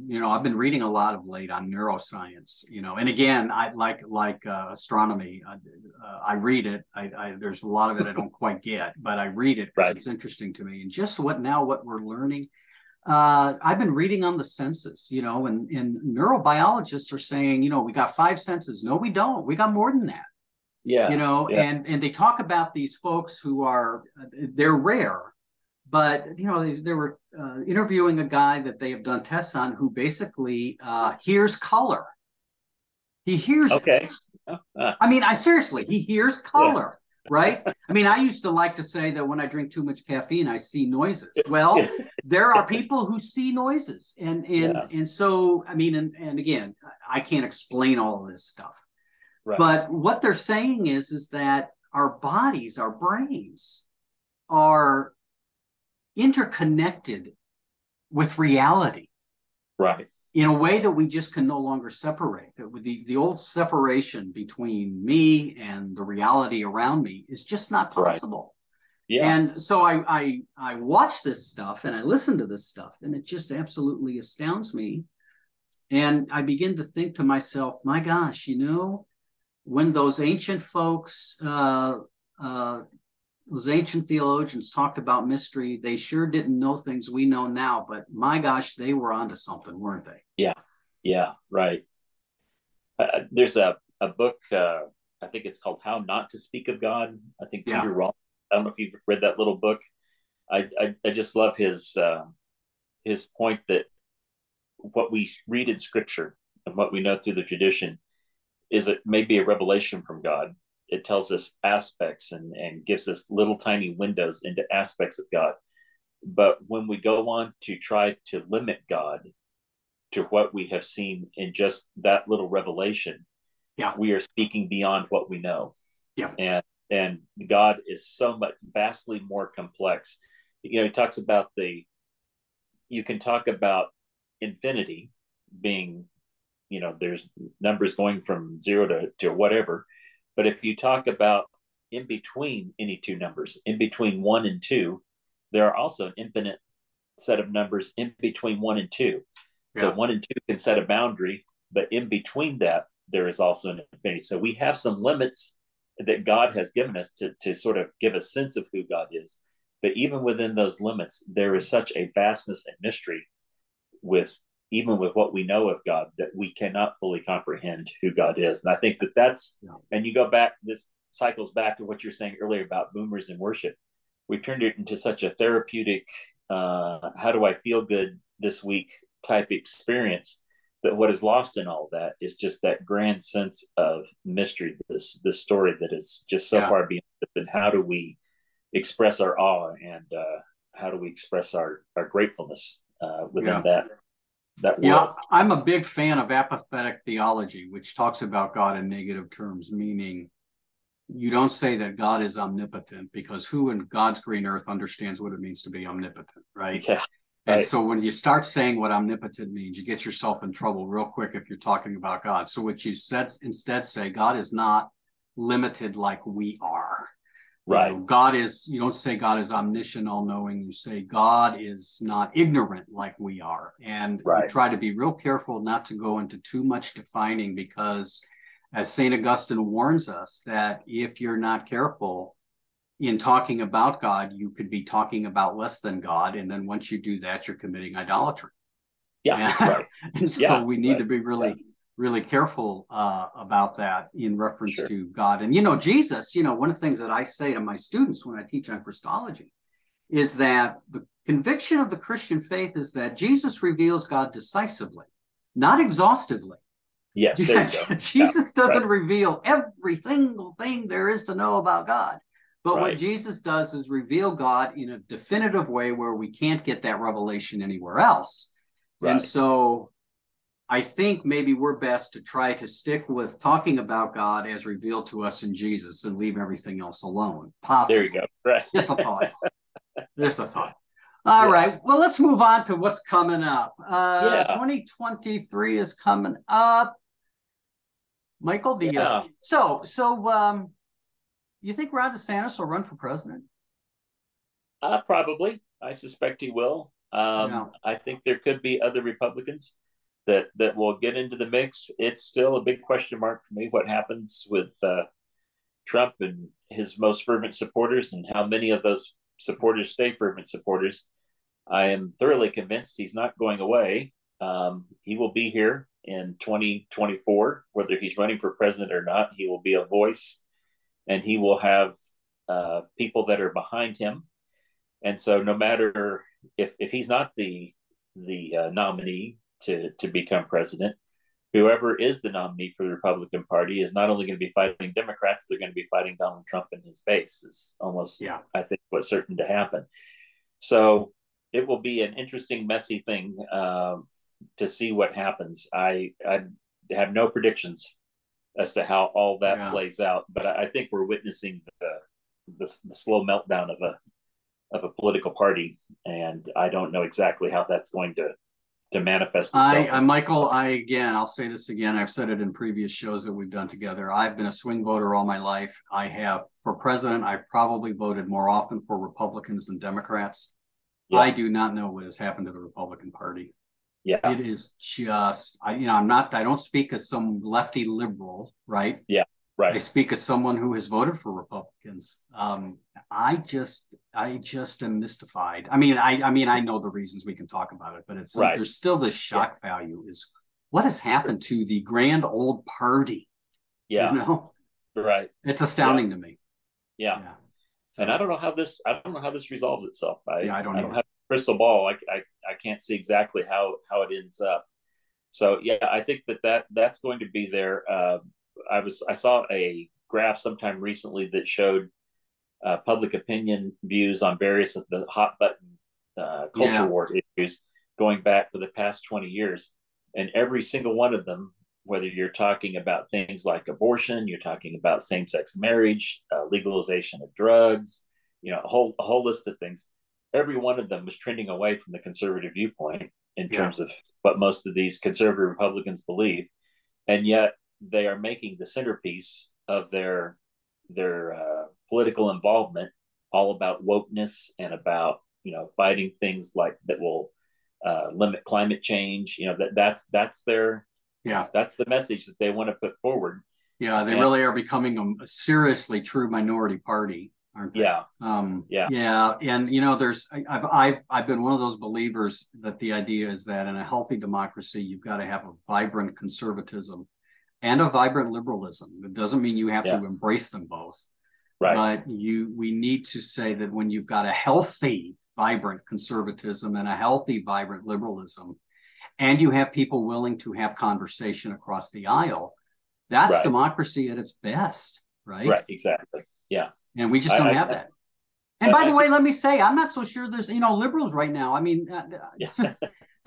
you know, I've been reading a lot of late on neuroscience. You know, and again, I like like uh, astronomy. I, uh, I read it. I, I, there's a lot of it I don't quite get, but I read it because right. it's interesting to me. And just what now what we're learning. Uh, I've been reading on the senses, you know, and, and neurobiologists are saying, you know, we got five senses. No, we don't. We got more than that. Yeah. You know, yeah. and and they talk about these folks who are they're rare but you know they, they were uh, interviewing a guy that they have done tests on who basically uh, hears color He hears. Okay. I mean, I seriously, he hears color. Yeah. right? I mean, I used to like to say that when I drink too much caffeine, I see noises. Well, there are people who see noises, and and yeah. and so I mean, and and again, I can't explain all of this stuff, right. but what they're saying is is that our bodies, our brains, are interconnected with reality. Right. In a way that we just can no longer separate. That the, the old separation between me and the reality around me is just not possible. Right. Yeah. And so I, I I watch this stuff and I listen to this stuff and it just absolutely astounds me. And I begin to think to myself, my gosh, you know, when those ancient folks uh, uh, those ancient theologians talked about mystery. They sure didn't know things we know now, but my gosh, they were onto something, weren't they? Yeah, yeah, right. Uh, there's a a book. Uh, I think it's called "How Not to Speak of God." I think yeah. Peter Rollins. I don't know if you've read that little book. I I, I just love his uh, his point that what we read in Scripture and what we know through the tradition is it may be a revelation from God, it tells us aspects and, and gives us little tiny windows into aspects of God. But when we go on to try to limit God to what we have seen in just that little revelation, yeah. we are speaking beyond what we know. Yeah. And and God is so much vastly more complex. You know, he talks about the you can talk about infinity being, you know, there's numbers going from zero to, to whatever but if you talk about in between any two numbers, in between one and two, there are also an infinite set of numbers in between one and two. Yeah. So one and two can set a boundary, but in between that, there is also an infinity. So we have some limits that God has given us to, to sort of give a sense of who God is. But even within those limits, there is such a vastness and mystery with even with what we know of God, that we cannot fully comprehend who God is. And I think that that's, yeah. and you go back, this cycles back to what you're saying earlier about boomers and worship. We turned it into such a therapeutic, uh, how do I feel good this week type experience that what is lost in all that is just that grand sense of mystery, this, this story that is just so yeah. far beyond and how do we express our awe and uh, how do we express our, our gratefulness uh, within yeah. that that yeah i'm a big fan of apophatic theology which talks about god in negative terms meaning you don't say that god is omnipotent because who in god's green earth understands what it means to be omnipotent right? Yeah and right. so when you start saying what omnipotent means you get yourself in trouble real quick if you're talking about god. So what you said instead say god is not limited like we are Right. You know, God is, you don't say God is omniscient, all knowing. You say God is not ignorant like we are. And right. try to be real careful not to go into too much defining because, as St. Augustine warns us, that if you're not careful in talking about God, you could be talking about less than God. And then once you do that, you're committing idolatry. Yeah. And, right. and so yeah, we need right. to be really. Really careful uh, about that in reference sure. to God. And you know, Jesus, you know, one of the things that I say to my students when I teach on Christology is that the conviction of the Christian faith is that Jesus reveals God decisively, not exhaustively. Yes, Jesus yeah, doesn't right. reveal every single thing there is to know about God. But right. what Jesus does is reveal God in a definitive way where we can't get that revelation anywhere else. Right. And so I think maybe we're best to try to stick with talking about God as revealed to us in Jesus and leave everything else alone. Possibly. There you go. Right. Just a thought. Just a thought. All yeah. right. Well, let's move on to what's coming up. Uh, yeah. 2023 is coming up. Michael, the yeah. so so um, you think Ron DeSantis will run for president? Uh, probably. I suspect he will. Um, I think there could be other Republicans that that will get into the mix. It's still a big question mark for me. What happens with uh, Trump and his most fervent supporters, and how many of those supporters stay fervent supporters? I am thoroughly convinced he's not going away. Um, he will be here in 2024, whether he's running for president or not. He will be a voice, and he will have uh, people that are behind him. And so, no matter if if he's not the the uh, nominee to to become president, whoever is the nominee for the Republican Party is not only going to be fighting Democrats, they're going to be fighting Donald Trump and his base. Is almost, yeah. I think, what's certain to happen. So it will be an interesting, messy thing um, to see what happens. I I have no predictions as to how all that yeah. plays out, but I, I think we're witnessing the, the, the slow meltdown of a of a political party, and I don't know exactly how that's going to to manifest itself. I, I, Michael, I again, I'll say this again. I've said it in previous shows that we've done together. I've been a swing voter all my life. I have for president. I probably voted more often for Republicans than Democrats. Yeah. I do not know what has happened to the Republican Party. Yeah, it is just. I, you know, I'm not. I don't speak as some lefty liberal, right? Yeah, right. I speak as someone who has voted for Republicans. Um, I just I just am mystified. I mean, I I mean, I know the reasons we can talk about it, but it's right. there's still this shock yeah. value is what has happened to the grand old party. Yeah. You know? Right. It's astounding yeah. to me. Yeah. yeah. So, and I don't know how this I don't know how this resolves itself. I, yeah, I don't, I don't have a crystal ball. I, I I can't see exactly how how it ends up. So yeah, I think that, that that's going to be there. Uh, I was I saw a graph sometime recently that showed uh, public opinion views on various of the hot button uh, culture yeah. war issues going back for the past 20 years. And every single one of them, whether you're talking about things like abortion, you're talking about same sex marriage, uh, legalization of drugs, you know, a whole, a whole list of things, every one of them was trending away from the conservative viewpoint in yeah. terms of what most of these conservative Republicans believe. And yet they are making the centerpiece of their their uh, political involvement all about wokeness and about you know fighting things like that will uh, limit climate change. You know that that's that's their yeah that's the message that they want to put forward. Yeah, they and, really are becoming a, seriously true minority party, aren't they? Yeah, um, yeah, yeah. And you know, there's I've I've I've been one of those believers that the idea is that in a healthy democracy, you've got to have a vibrant conservatism and a vibrant liberalism. It doesn't mean you have yeah. to embrace them both. Right. But you we need to say that when you've got a healthy, vibrant conservatism and a healthy, vibrant liberalism, and you have people willing to have conversation across the aisle, that's right. democracy at its best, right? Right, exactly. Yeah. And we just don't I, have I, that. And by the way, let me say, I'm not so sure there's, you know, liberals right now. I mean, uh,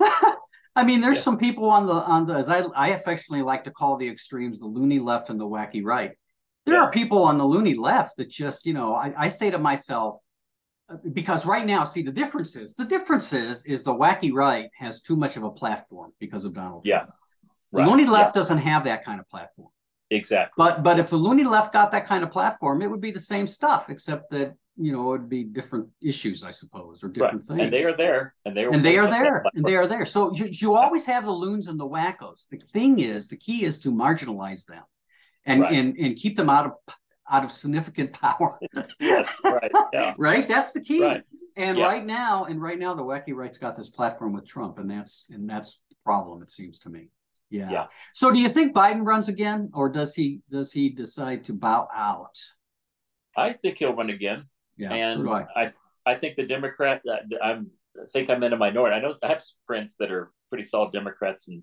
I mean, there's yeah. some people on the on the as I I affectionately like to call the extremes, the loony left and the wacky right. There yeah. are people on the loony left that just, you know, I, I say to myself, uh, because right now, see the difference is the difference is is the wacky right has too much of a platform because of Donald yeah. Trump. Right. The loony left yeah. doesn't have that kind of platform. Exactly. But but if the loony left got that kind of platform, it would be the same stuff, except that you know, it would be different issues, I suppose, or different right. things. And they are there, and they are and they are there, and they are there. So you, you always have the loons and the wackos. The thing is, the key is to marginalize them, and right. and and keep them out of out of significant power. yes, right, yeah. right. That's the key. Right. And yeah. right now, and right now, the wacky right's got this platform with Trump, and that's and that's the problem. It seems to me. Yeah. yeah. So, do you think Biden runs again, or does he does he decide to bow out? I think he'll run again. Yeah, and so I. I. I think the Democrat. I'm. I think I'm in a minority. I know I have friends that are pretty solid Democrats, and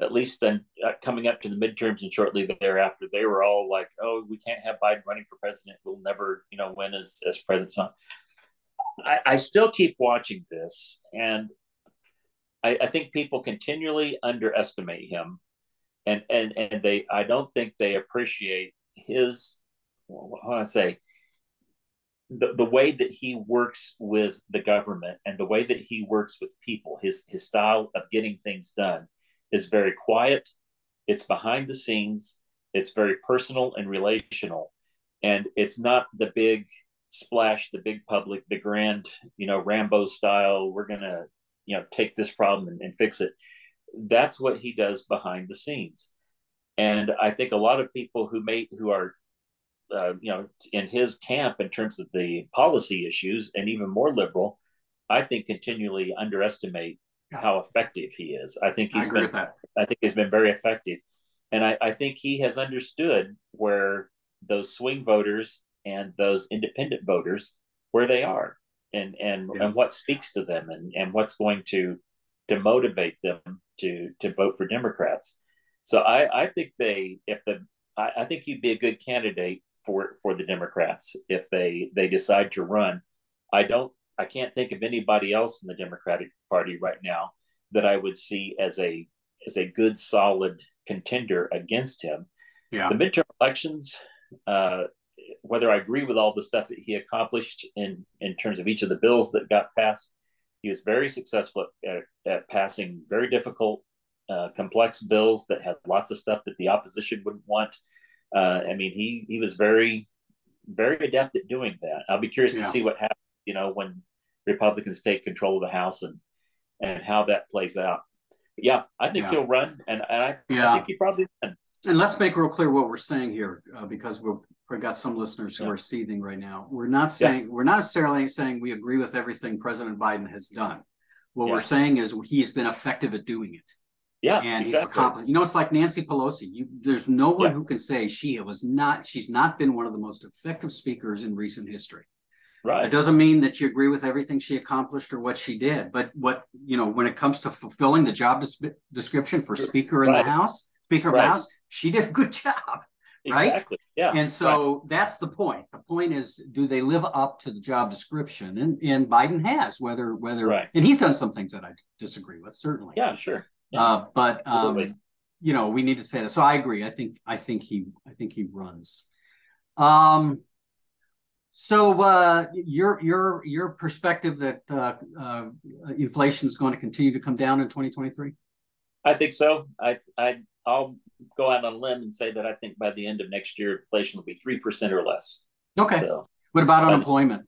at least then uh, coming up to the midterms and shortly thereafter, they were all like, "Oh, we can't have Biden running for president. We'll never, you know, win as as president." I, I still keep watching this, and I, I think people continually underestimate him, and and and they. I don't think they appreciate his. What do I say? The, the way that he works with the government and the way that he works with people, his his style of getting things done is very quiet. It's behind the scenes. It's very personal and relational, and it's not the big splash, the big public, the grand, you know, Rambo style. We're gonna, you know, take this problem and, and fix it. That's what he does behind the scenes, and I think a lot of people who may who are uh, you know, in his camp in terms of the policy issues, and even more liberal, I think continually underestimate how effective he is. I think he's I been. I think he's been very effective, and I, I think he has understood where those swing voters and those independent voters where they are, and and yeah. and what speaks to them, and and what's going to to motivate them to to vote for Democrats. So I, I think they, if the, I, I think he'd be a good candidate for for the Democrats if they they decide to run. I don't, I can't think of anybody else in the Democratic Party right now that I would see as a as a good solid contender against him. Yeah. The midterm elections, uh, whether I agree with all the stuff that he accomplished in in terms of each of the bills that got passed, he was very successful at, at, at passing very difficult, uh, complex bills that had lots of stuff that the opposition wouldn't want. Uh, I mean, he he was very very adept at doing that. I'll be curious yeah. to see what happens. You know, when Republicans take control of the House and and how that plays out. But yeah, I think yeah. he'll run, and, and I, yeah. I think he probably. And let's make real clear what we're saying here, uh, because we're we've got some listeners who yeah. are seething right now. We're not saying we're not necessarily saying we agree with everything President Biden has done. What we're saying is he's been effective at doing it. Yeah, and exactly. he's accomplished. You know, it's like Nancy Pelosi. You, there's no one who can say she was not. She's not been one of the most effective speakers in recent history. Right. It doesn't mean that you agree with everything she accomplished or what she did, but what you know when it comes to fulfilling the job des- description for Speaker in the House, Speaker right. of the House, she did a good job. Right. Exactly. Yeah. And so right. that's the point. The point is, do they live up to the job description? And and Biden has, whether whether right. and he's done some things that I disagree with, certainly. Yeah, sure. Uh, but um, you know, we need to say that. So I agree. I think I think he I think he runs. Um so uh, your your your perspective that uh, uh, inflation is going to continue to come down in 2023? I think so. I I I'll go out on a limb and say that I think by the end of next year, inflation will be three percent or less. Okay. So, what about unemployment?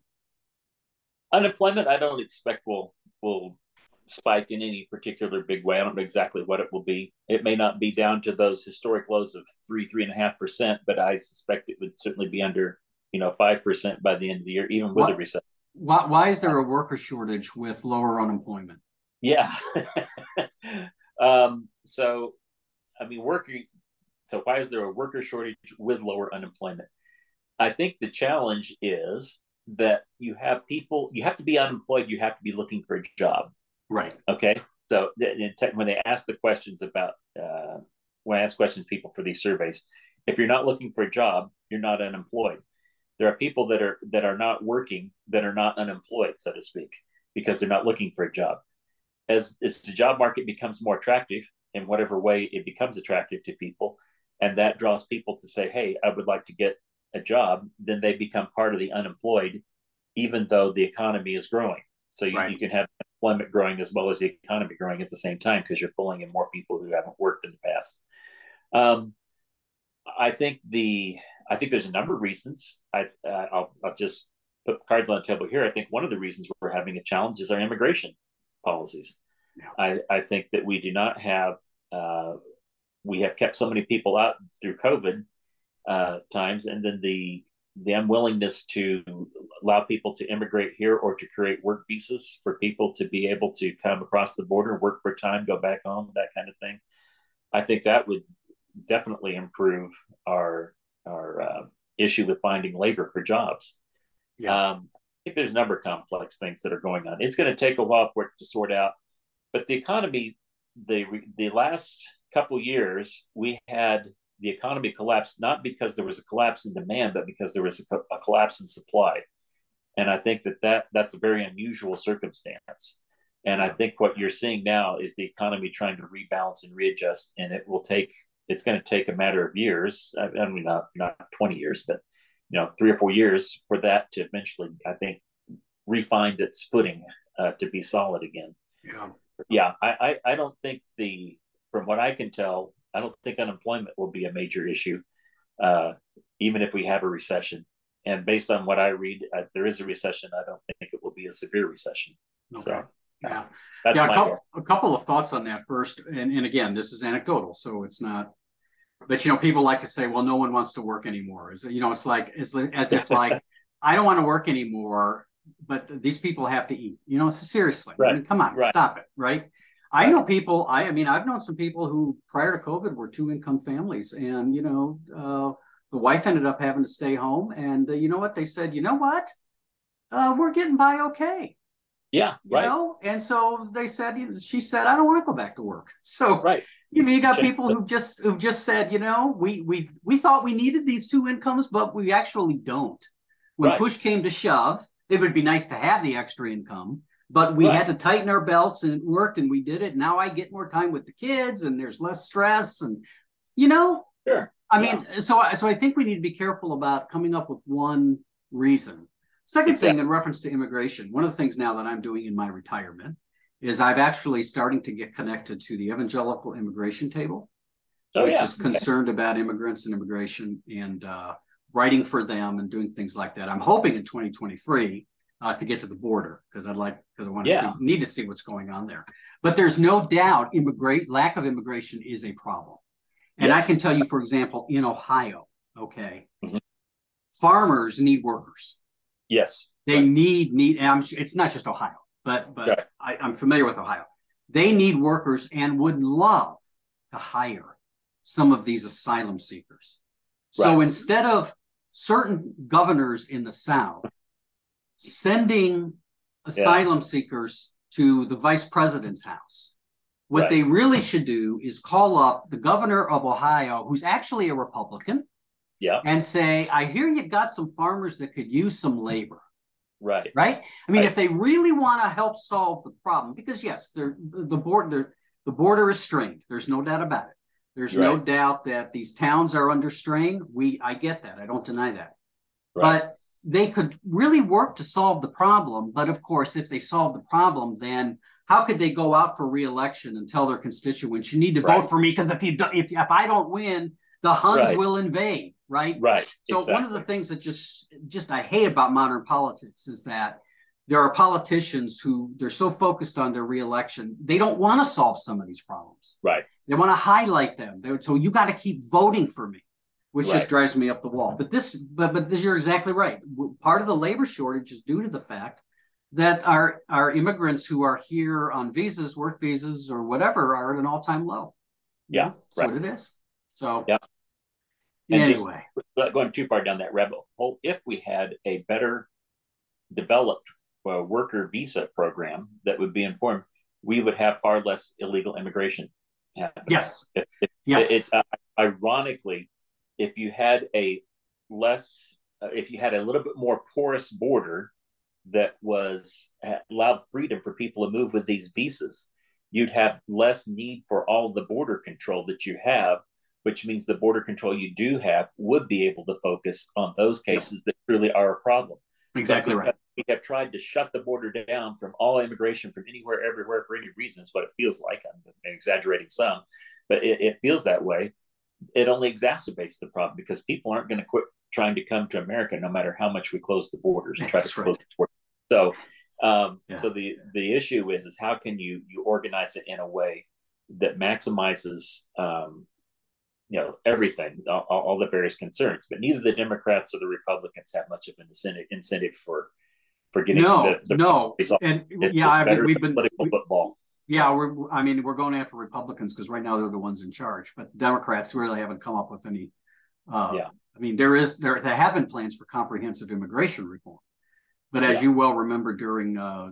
Unemployment, I don't expect will will spike in any particular big way. I don't know exactly what it will be. It may not be down to those historic lows of three, three and a half percent, but I suspect it would certainly be under you know, 5% by the end of the year, even with what, a recession. Why, why is there a worker shortage with lower unemployment? Yeah. um, so, I mean, working, so why is there a worker shortage with lower unemployment? I think the challenge is that you have people, you have to be unemployed, you have to be looking for a job. Right. Okay. So when they ask the questions about, uh, when I ask questions people for these surveys, if you're not looking for a job, you're not unemployed there are people that are that are not working that are not unemployed so to speak because they're not looking for a job as, as the job market becomes more attractive in whatever way it becomes attractive to people and that draws people to say hey i would like to get a job then they become part of the unemployed even though the economy is growing so you, right. you can have employment growing as well as the economy growing at the same time because you're pulling in more people who haven't worked in the past um, i think the I think there's a number of reasons. I, uh, I'll, I'll just put cards on the table here. I think one of the reasons we're having a challenge is our immigration policies. I, I think that we do not have, uh, we have kept so many people out through COVID uh, times, and then the the unwillingness to allow people to immigrate here or to create work visas for people to be able to come across the border, work for a time, go back home, that kind of thing. I think that would definitely improve our our uh, issue with finding labor for jobs. Yeah. Um, I think there's a number of complex things that are going on. It's going to take a while for it to sort out, but the economy, the the last couple years, we had the economy collapsed not because there was a collapse in demand, but because there was a, a collapse in supply. And I think that, that that's a very unusual circumstance. And I think what you're seeing now is the economy trying to rebalance and readjust, and it will take it's going to take a matter of years. I, I mean, not not twenty years, but you know, three or four years for that to eventually, I think, refine its footing uh, to be solid again. Yeah, yeah. I, I I don't think the from what I can tell, I don't think unemployment will be a major issue, uh, even if we have a recession. And based on what I read, if there is a recession, I don't think it will be a severe recession. Okay. So yeah, That's yeah. A couple, a couple, of thoughts on that first, and, and again, this is anecdotal, so it's not. But you know, people like to say, "Well, no one wants to work anymore." Is you know, it's like it's as if like I don't want to work anymore, but these people have to eat. You know, so seriously, right. I mean, come on, right. stop it, right? I know people. I, I mean, I've known some people who prior to COVID were two income families, and you know, uh, the wife ended up having to stay home, and uh, you know what they said? You know what? Uh, we're getting by okay Yeah, you right. know, and so they said she said I don't want to go back to work. So right. You know, you got people who just who just said, you know, we we we thought we needed these two incomes, but we actually don't. When Right. push came to shove, it would be nice to have the extra income, but we Right. had to tighten our belts and it worked and we did it. Now I get more time with the kids and there's less stress and you know, Sure. I mean, so I so I think we need to be careful about coming up with one reason. Second thing, in reference to immigration, one of the things now that I'm doing in my retirement is I've actually starting to get connected to the Evangelical Immigration Table, Oh, which yeah. is concerned about immigrants and immigration and uh, writing for them and doing things like that. I'm hoping in 2023 uh, to get to the border because I'd like because I want to Yeah. see need to see what's going on there. But there's no doubt immigrate lack of immigration is a problem. And I can tell you, for example, in Ohio, okay, Mhm. farmers need workers. Yes. They need need. And I'm, it's not just Ohio, but but Right. I, I'm familiar with Ohio. They need workers and would love to hire some of these asylum seekers. So Right. instead of certain governors in the South sending asylum seekers to the vice president's house, what Right. they really should do is call up the governor of Ohio, who's actually a Republican, Yeah. and say, I hear you've got some farmers that could use some labor, Right. right? I mean, Right. if they really want to help solve the problem, because yes, they're, the border the border is strained. There's no doubt about it. There's no doubt that these towns are under strain. We I get that. I don't deny that. Right. But they could really work to solve the problem. But of course, if they solve the problem, then how could they go out for reelection and tell their constituents, "You need to Right. vote for me because if you if if I don't win, the Huns Right. will invade." Right. Right. So one of the things that just just I hate about modern politics is that there are politicians who they're so focused on their reelection, they don't want to solve some of these problems. Right. They want to highlight them. They, so you got to keep voting for me, which Right. just drives me up the wall. But this, but but this, you're exactly right. Part of the labor shortage is due to the fact that our our immigrants who are here on visas, work visas, or whatever, are at an all time low. Yeah, that's right. what it is. So Yeah. And just- anyway, Without going too far down that rabbit hole, if we had a better developed uh, worker visa program that would be informed, we would have far less illegal immigration. yes, If, if, yes, It, uh, ironically, if you had a less, uh, if you had a little bit more porous border that was allowed freedom for people to move with these visas, you'd have less need for all the border control that you have, which means the border control you do have would be able to focus on those cases that truly are a problem. exactly right. We have tried to shut the border down from all immigration from anywhere, everywhere, for any reason. Is what it feels like. I'm exaggerating some, but it, it feels that way. It only exacerbates the problem because people aren't going to quit trying to come to America, no matter how much we close the borders and try That's to right. close the borders. So, um, Yeah. so the the issue is is how can you you organize it in a way that maximizes um, you know everything, all, all the various concerns. But neither the Democrats or the Republicans have much of an incentive incentive for for getting No, the, the no, result. and It's yeah, I mean, we've been political we- football. Yeah, we're. I mean, we're going after Republicans because right now they're the ones in charge, but Democrats really haven't come up with any. Uh, Yeah. I mean, there is there there have been plans for comprehensive immigration reform, but as Yeah. you well remember, during uh,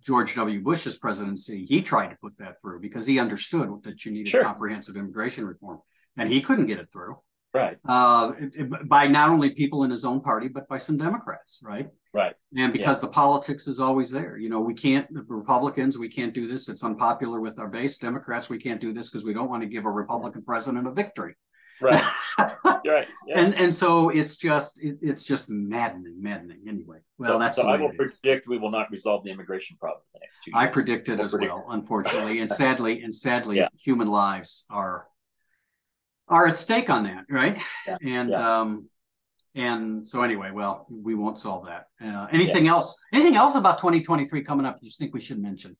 George W. Bush's presidency, he tried to put that through because he understood that you needed Sure. comprehensive immigration reform, and he couldn't get it through Right, uh, it- it- by not only people in his own party but by some Democrats, right? Right, And because the politics is always there, you know, we can't, the Republicans, we can't do this. It's unpopular with our base. Democrats, we can't do this because we don't want to give a Republican president a victory. right, right. Yeah. and and so it's just it, it's just maddening, maddening. Anyway, well, so, that's so I will predict we will not resolve the immigration problem in the next two years. I predict it Will as predict- well, unfortunately, and sadly, and sadly, Yeah. human lives are are at stake on that, right? Yeah. And um, and so anyway, well, we won't solve that. Uh, anything else? Anything else about 2023 coming up? You think we should mention?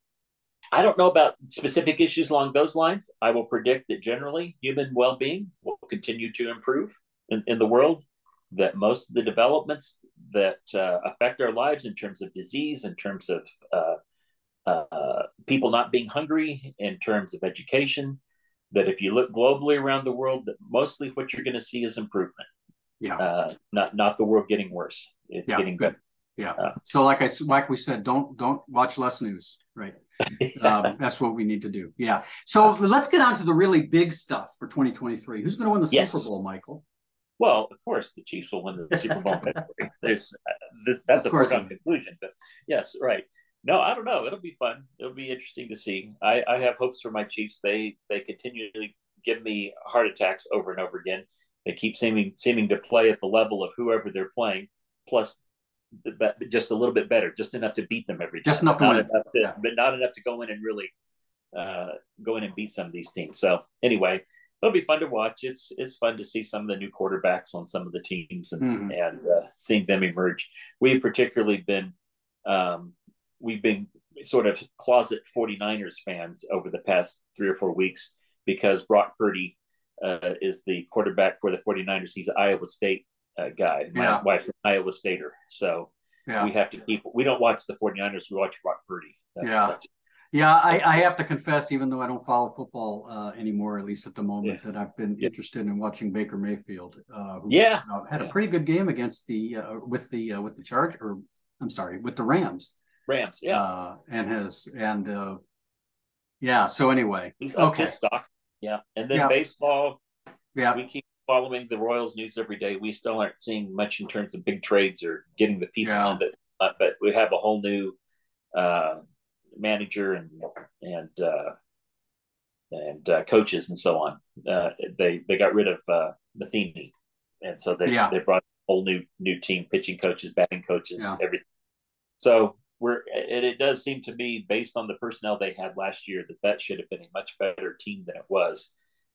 I don't know about specific issues along those lines. I will predict that generally human well being will continue to improve in, in the world, that most of the developments that uh, affect our lives in terms of disease, in terms of uh, uh, people not being hungry, in terms of education, that if you look globally around the world, that mostly what you're going to see is improvement. Yeah. Uh, not not the world getting worse. It's Yeah, getting good. Yeah. Uh, so like I like we said, don't don't watch less news, right? um, that's what we need to do. Yeah. So let's get on to the really big stuff for 2023. Who's going to win the yes. Super Bowl, Michael? Well, of course, the Chiefs will win the Super Bowl. There's uh, that's of a foregone conclusion, but yes, right. No, I don't know. It'll be fun. It'll be interesting to see. I, I have hopes for my Chiefs. They they continually give me heart attacks over and over again. They keep seeming seeming to play at the level of whoever they're playing, plus just a little bit better, just enough to beat them every time. Just enough to win, enough to, yeah. but not enough to go in and really uh, go in and beat some of these teams. So anyway, it'll be fun to watch. It's it's fun to see some of the new quarterbacks on some of the teams and mm-hmm. and uh, seeing them emerge. We've particularly been um, we've been sort of closet 49ers fans over the past three or four weeks because Brock Purdy uh, is the quarterback for the 49ers. He's an Iowa State uh, guy. My yeah. wife's an Iowa Stater. So yeah. we have to keep, we don't watch the 49ers, we watch Brock Purdy. That's, yeah. That's, yeah, I, I, have to confess, even though I don't follow football uh, anymore, at least at the moment, yeah. that I've been yeah. interested in watching Baker Mayfield. Uh, who, yeah, uh, had a pretty good game against the uh, with the uh, with the charge, or I'm sorry, with the Rams. Rams, yeah, and has and yeah. So anyway, he's okay. stock. Yeah, and then yeah. baseball. Yeah, we keep following the Royals news every day. We still aren't seeing much in terms of big trades or getting the people yeah. on, but uh, but we have a whole new uh, manager and and uh, and uh, coaches and so on. Uh, they they got rid of uh, Matheny, and so they yeah. they brought a whole new new team, pitching coaches, batting coaches, yeah. everything. So we're and it does seem to me, based on the personnel they had last year, that that should have been a much better team than it was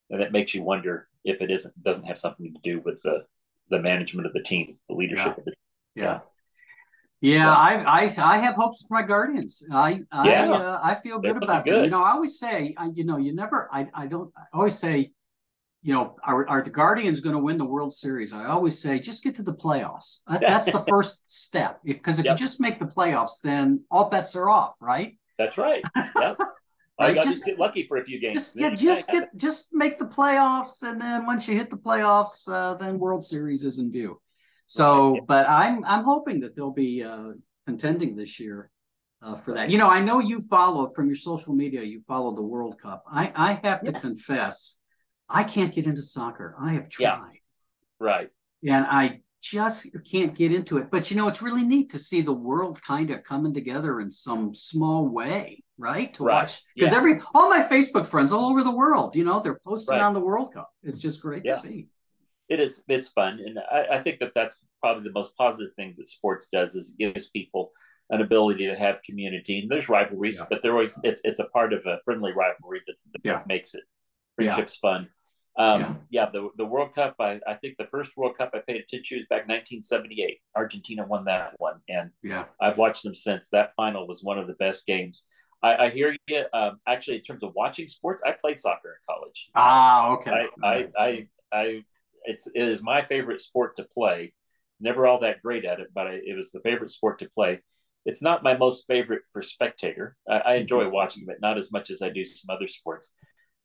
and it makes you wonder if it isn't doesn't have something to do with the the management of the team, the leadership yeah. of the team. Yeah. Yeah, I, I I have hopes for my Guardians. I I yeah. uh, I feel good about good. them. You know, I always say, I, you know, you never. I I don't. I always say, you know, are are the Guardians going to win the World Series? I always say, just get to the playoffs. That, that's the first step. Because if yep. you just make the playoffs, then all bets are off, right? That's right. Yeah. I got just get lucky for a few games. Just, yeah, just get just make the playoffs, and then once you hit the playoffs, uh, then World Series is in view. So, right. but I'm I'm hoping that they'll be uh, contending this year uh, for that. You know, I know you followed from your social media. You followed the World Cup. I I have to yes. confess, I can't get into soccer. I have tried. Yeah. Right. And I just can't get into it. But you know, it's really neat to see the world kind of coming together in some small way, right? To right. watch because yeah. every all my Facebook friends all over the world, you know, they're posting right. on the World Cup. It's just great yeah. to see. It is. It's fun, and I, I, think that that's probably the most positive thing that sports does is gives people an ability to have community. And there's rivalries, yeah. but there always it's it's a part of a friendly rivalry that, that makes it friendships fun. Um, yeah. yeah, the the World Cup. I, I think the first World Cup I paid attention to was back 1978. Argentina won that one, and yeah, I've watched them since. That final was one of the best games. I, I hear you. Um, actually, in terms of watching sports, I played soccer in college. Ah, okay. I, I, I, I, it's it is my favorite sport to play. Never all that great at it, but I, it was the favorite sport to play. It's not my most favorite for spectator. I, I enjoy mm-hmm. watching, but not as much as I do some other sports.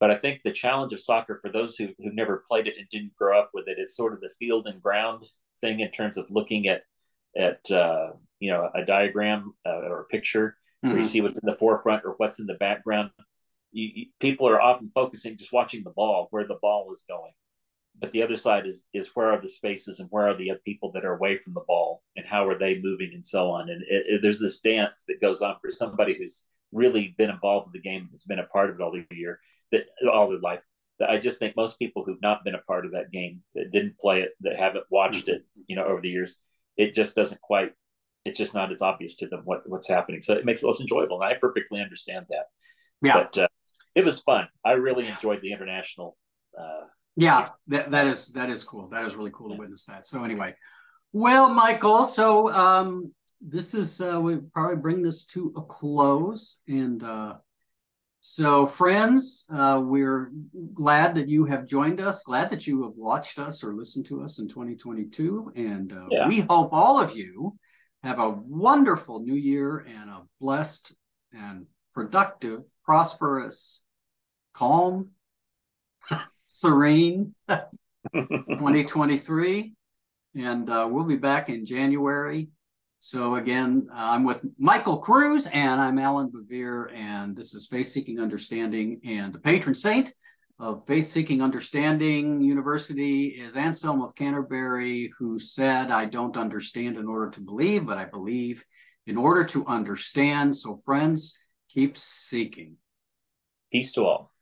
But I think the challenge of soccer for those who who never played it and didn't grow up with it, it's sort of the field and ground thing in terms of looking at at uh, you know a diagram uh, or a picture mm-hmm. where you mm-hmm. see what's in the forefront or what's in the background. You, you, people are often focusing just watching the ball, where the ball is going. But the other side is is where are the spaces and where are the people that are away from the ball and how are they moving and so on. And it, it, there's this dance that goes on for somebody who's really been involved in the game, has been a part of it all the year that all their life. That I just think most people who've not been a part of that game, that didn't play it, that haven't watched it, you know, over the years, it just doesn't quite. It's just not as obvious to them what what's happening. So it makes it less enjoyable, and I perfectly understand that. Yeah, but uh, it was fun. I really enjoyed the international. Uh, yeah, that that is that is cool. That is really cool to witness that. So anyway, well, Michael, so um, this is uh, we probably bring this to a close, and uh, so, friends, uh, we're glad that you have joined us, glad that you have watched us or listened to us in 2022. And uh, yeah. we hope all of you have a wonderful new year and a blessed and productive, prosperous, calm, serene 2023. And uh, we'll be back in January So again, uh, I'm with Michael Cruz and I'm Allan Bevere, and this is Faith Seeking Understanding. And the patron saint of Faith Seeking Understanding University is Anselm of Canterbury, who said, I don't understand in order to believe, but I believe in order to understand. So, friends, keep seeking. Peace to all.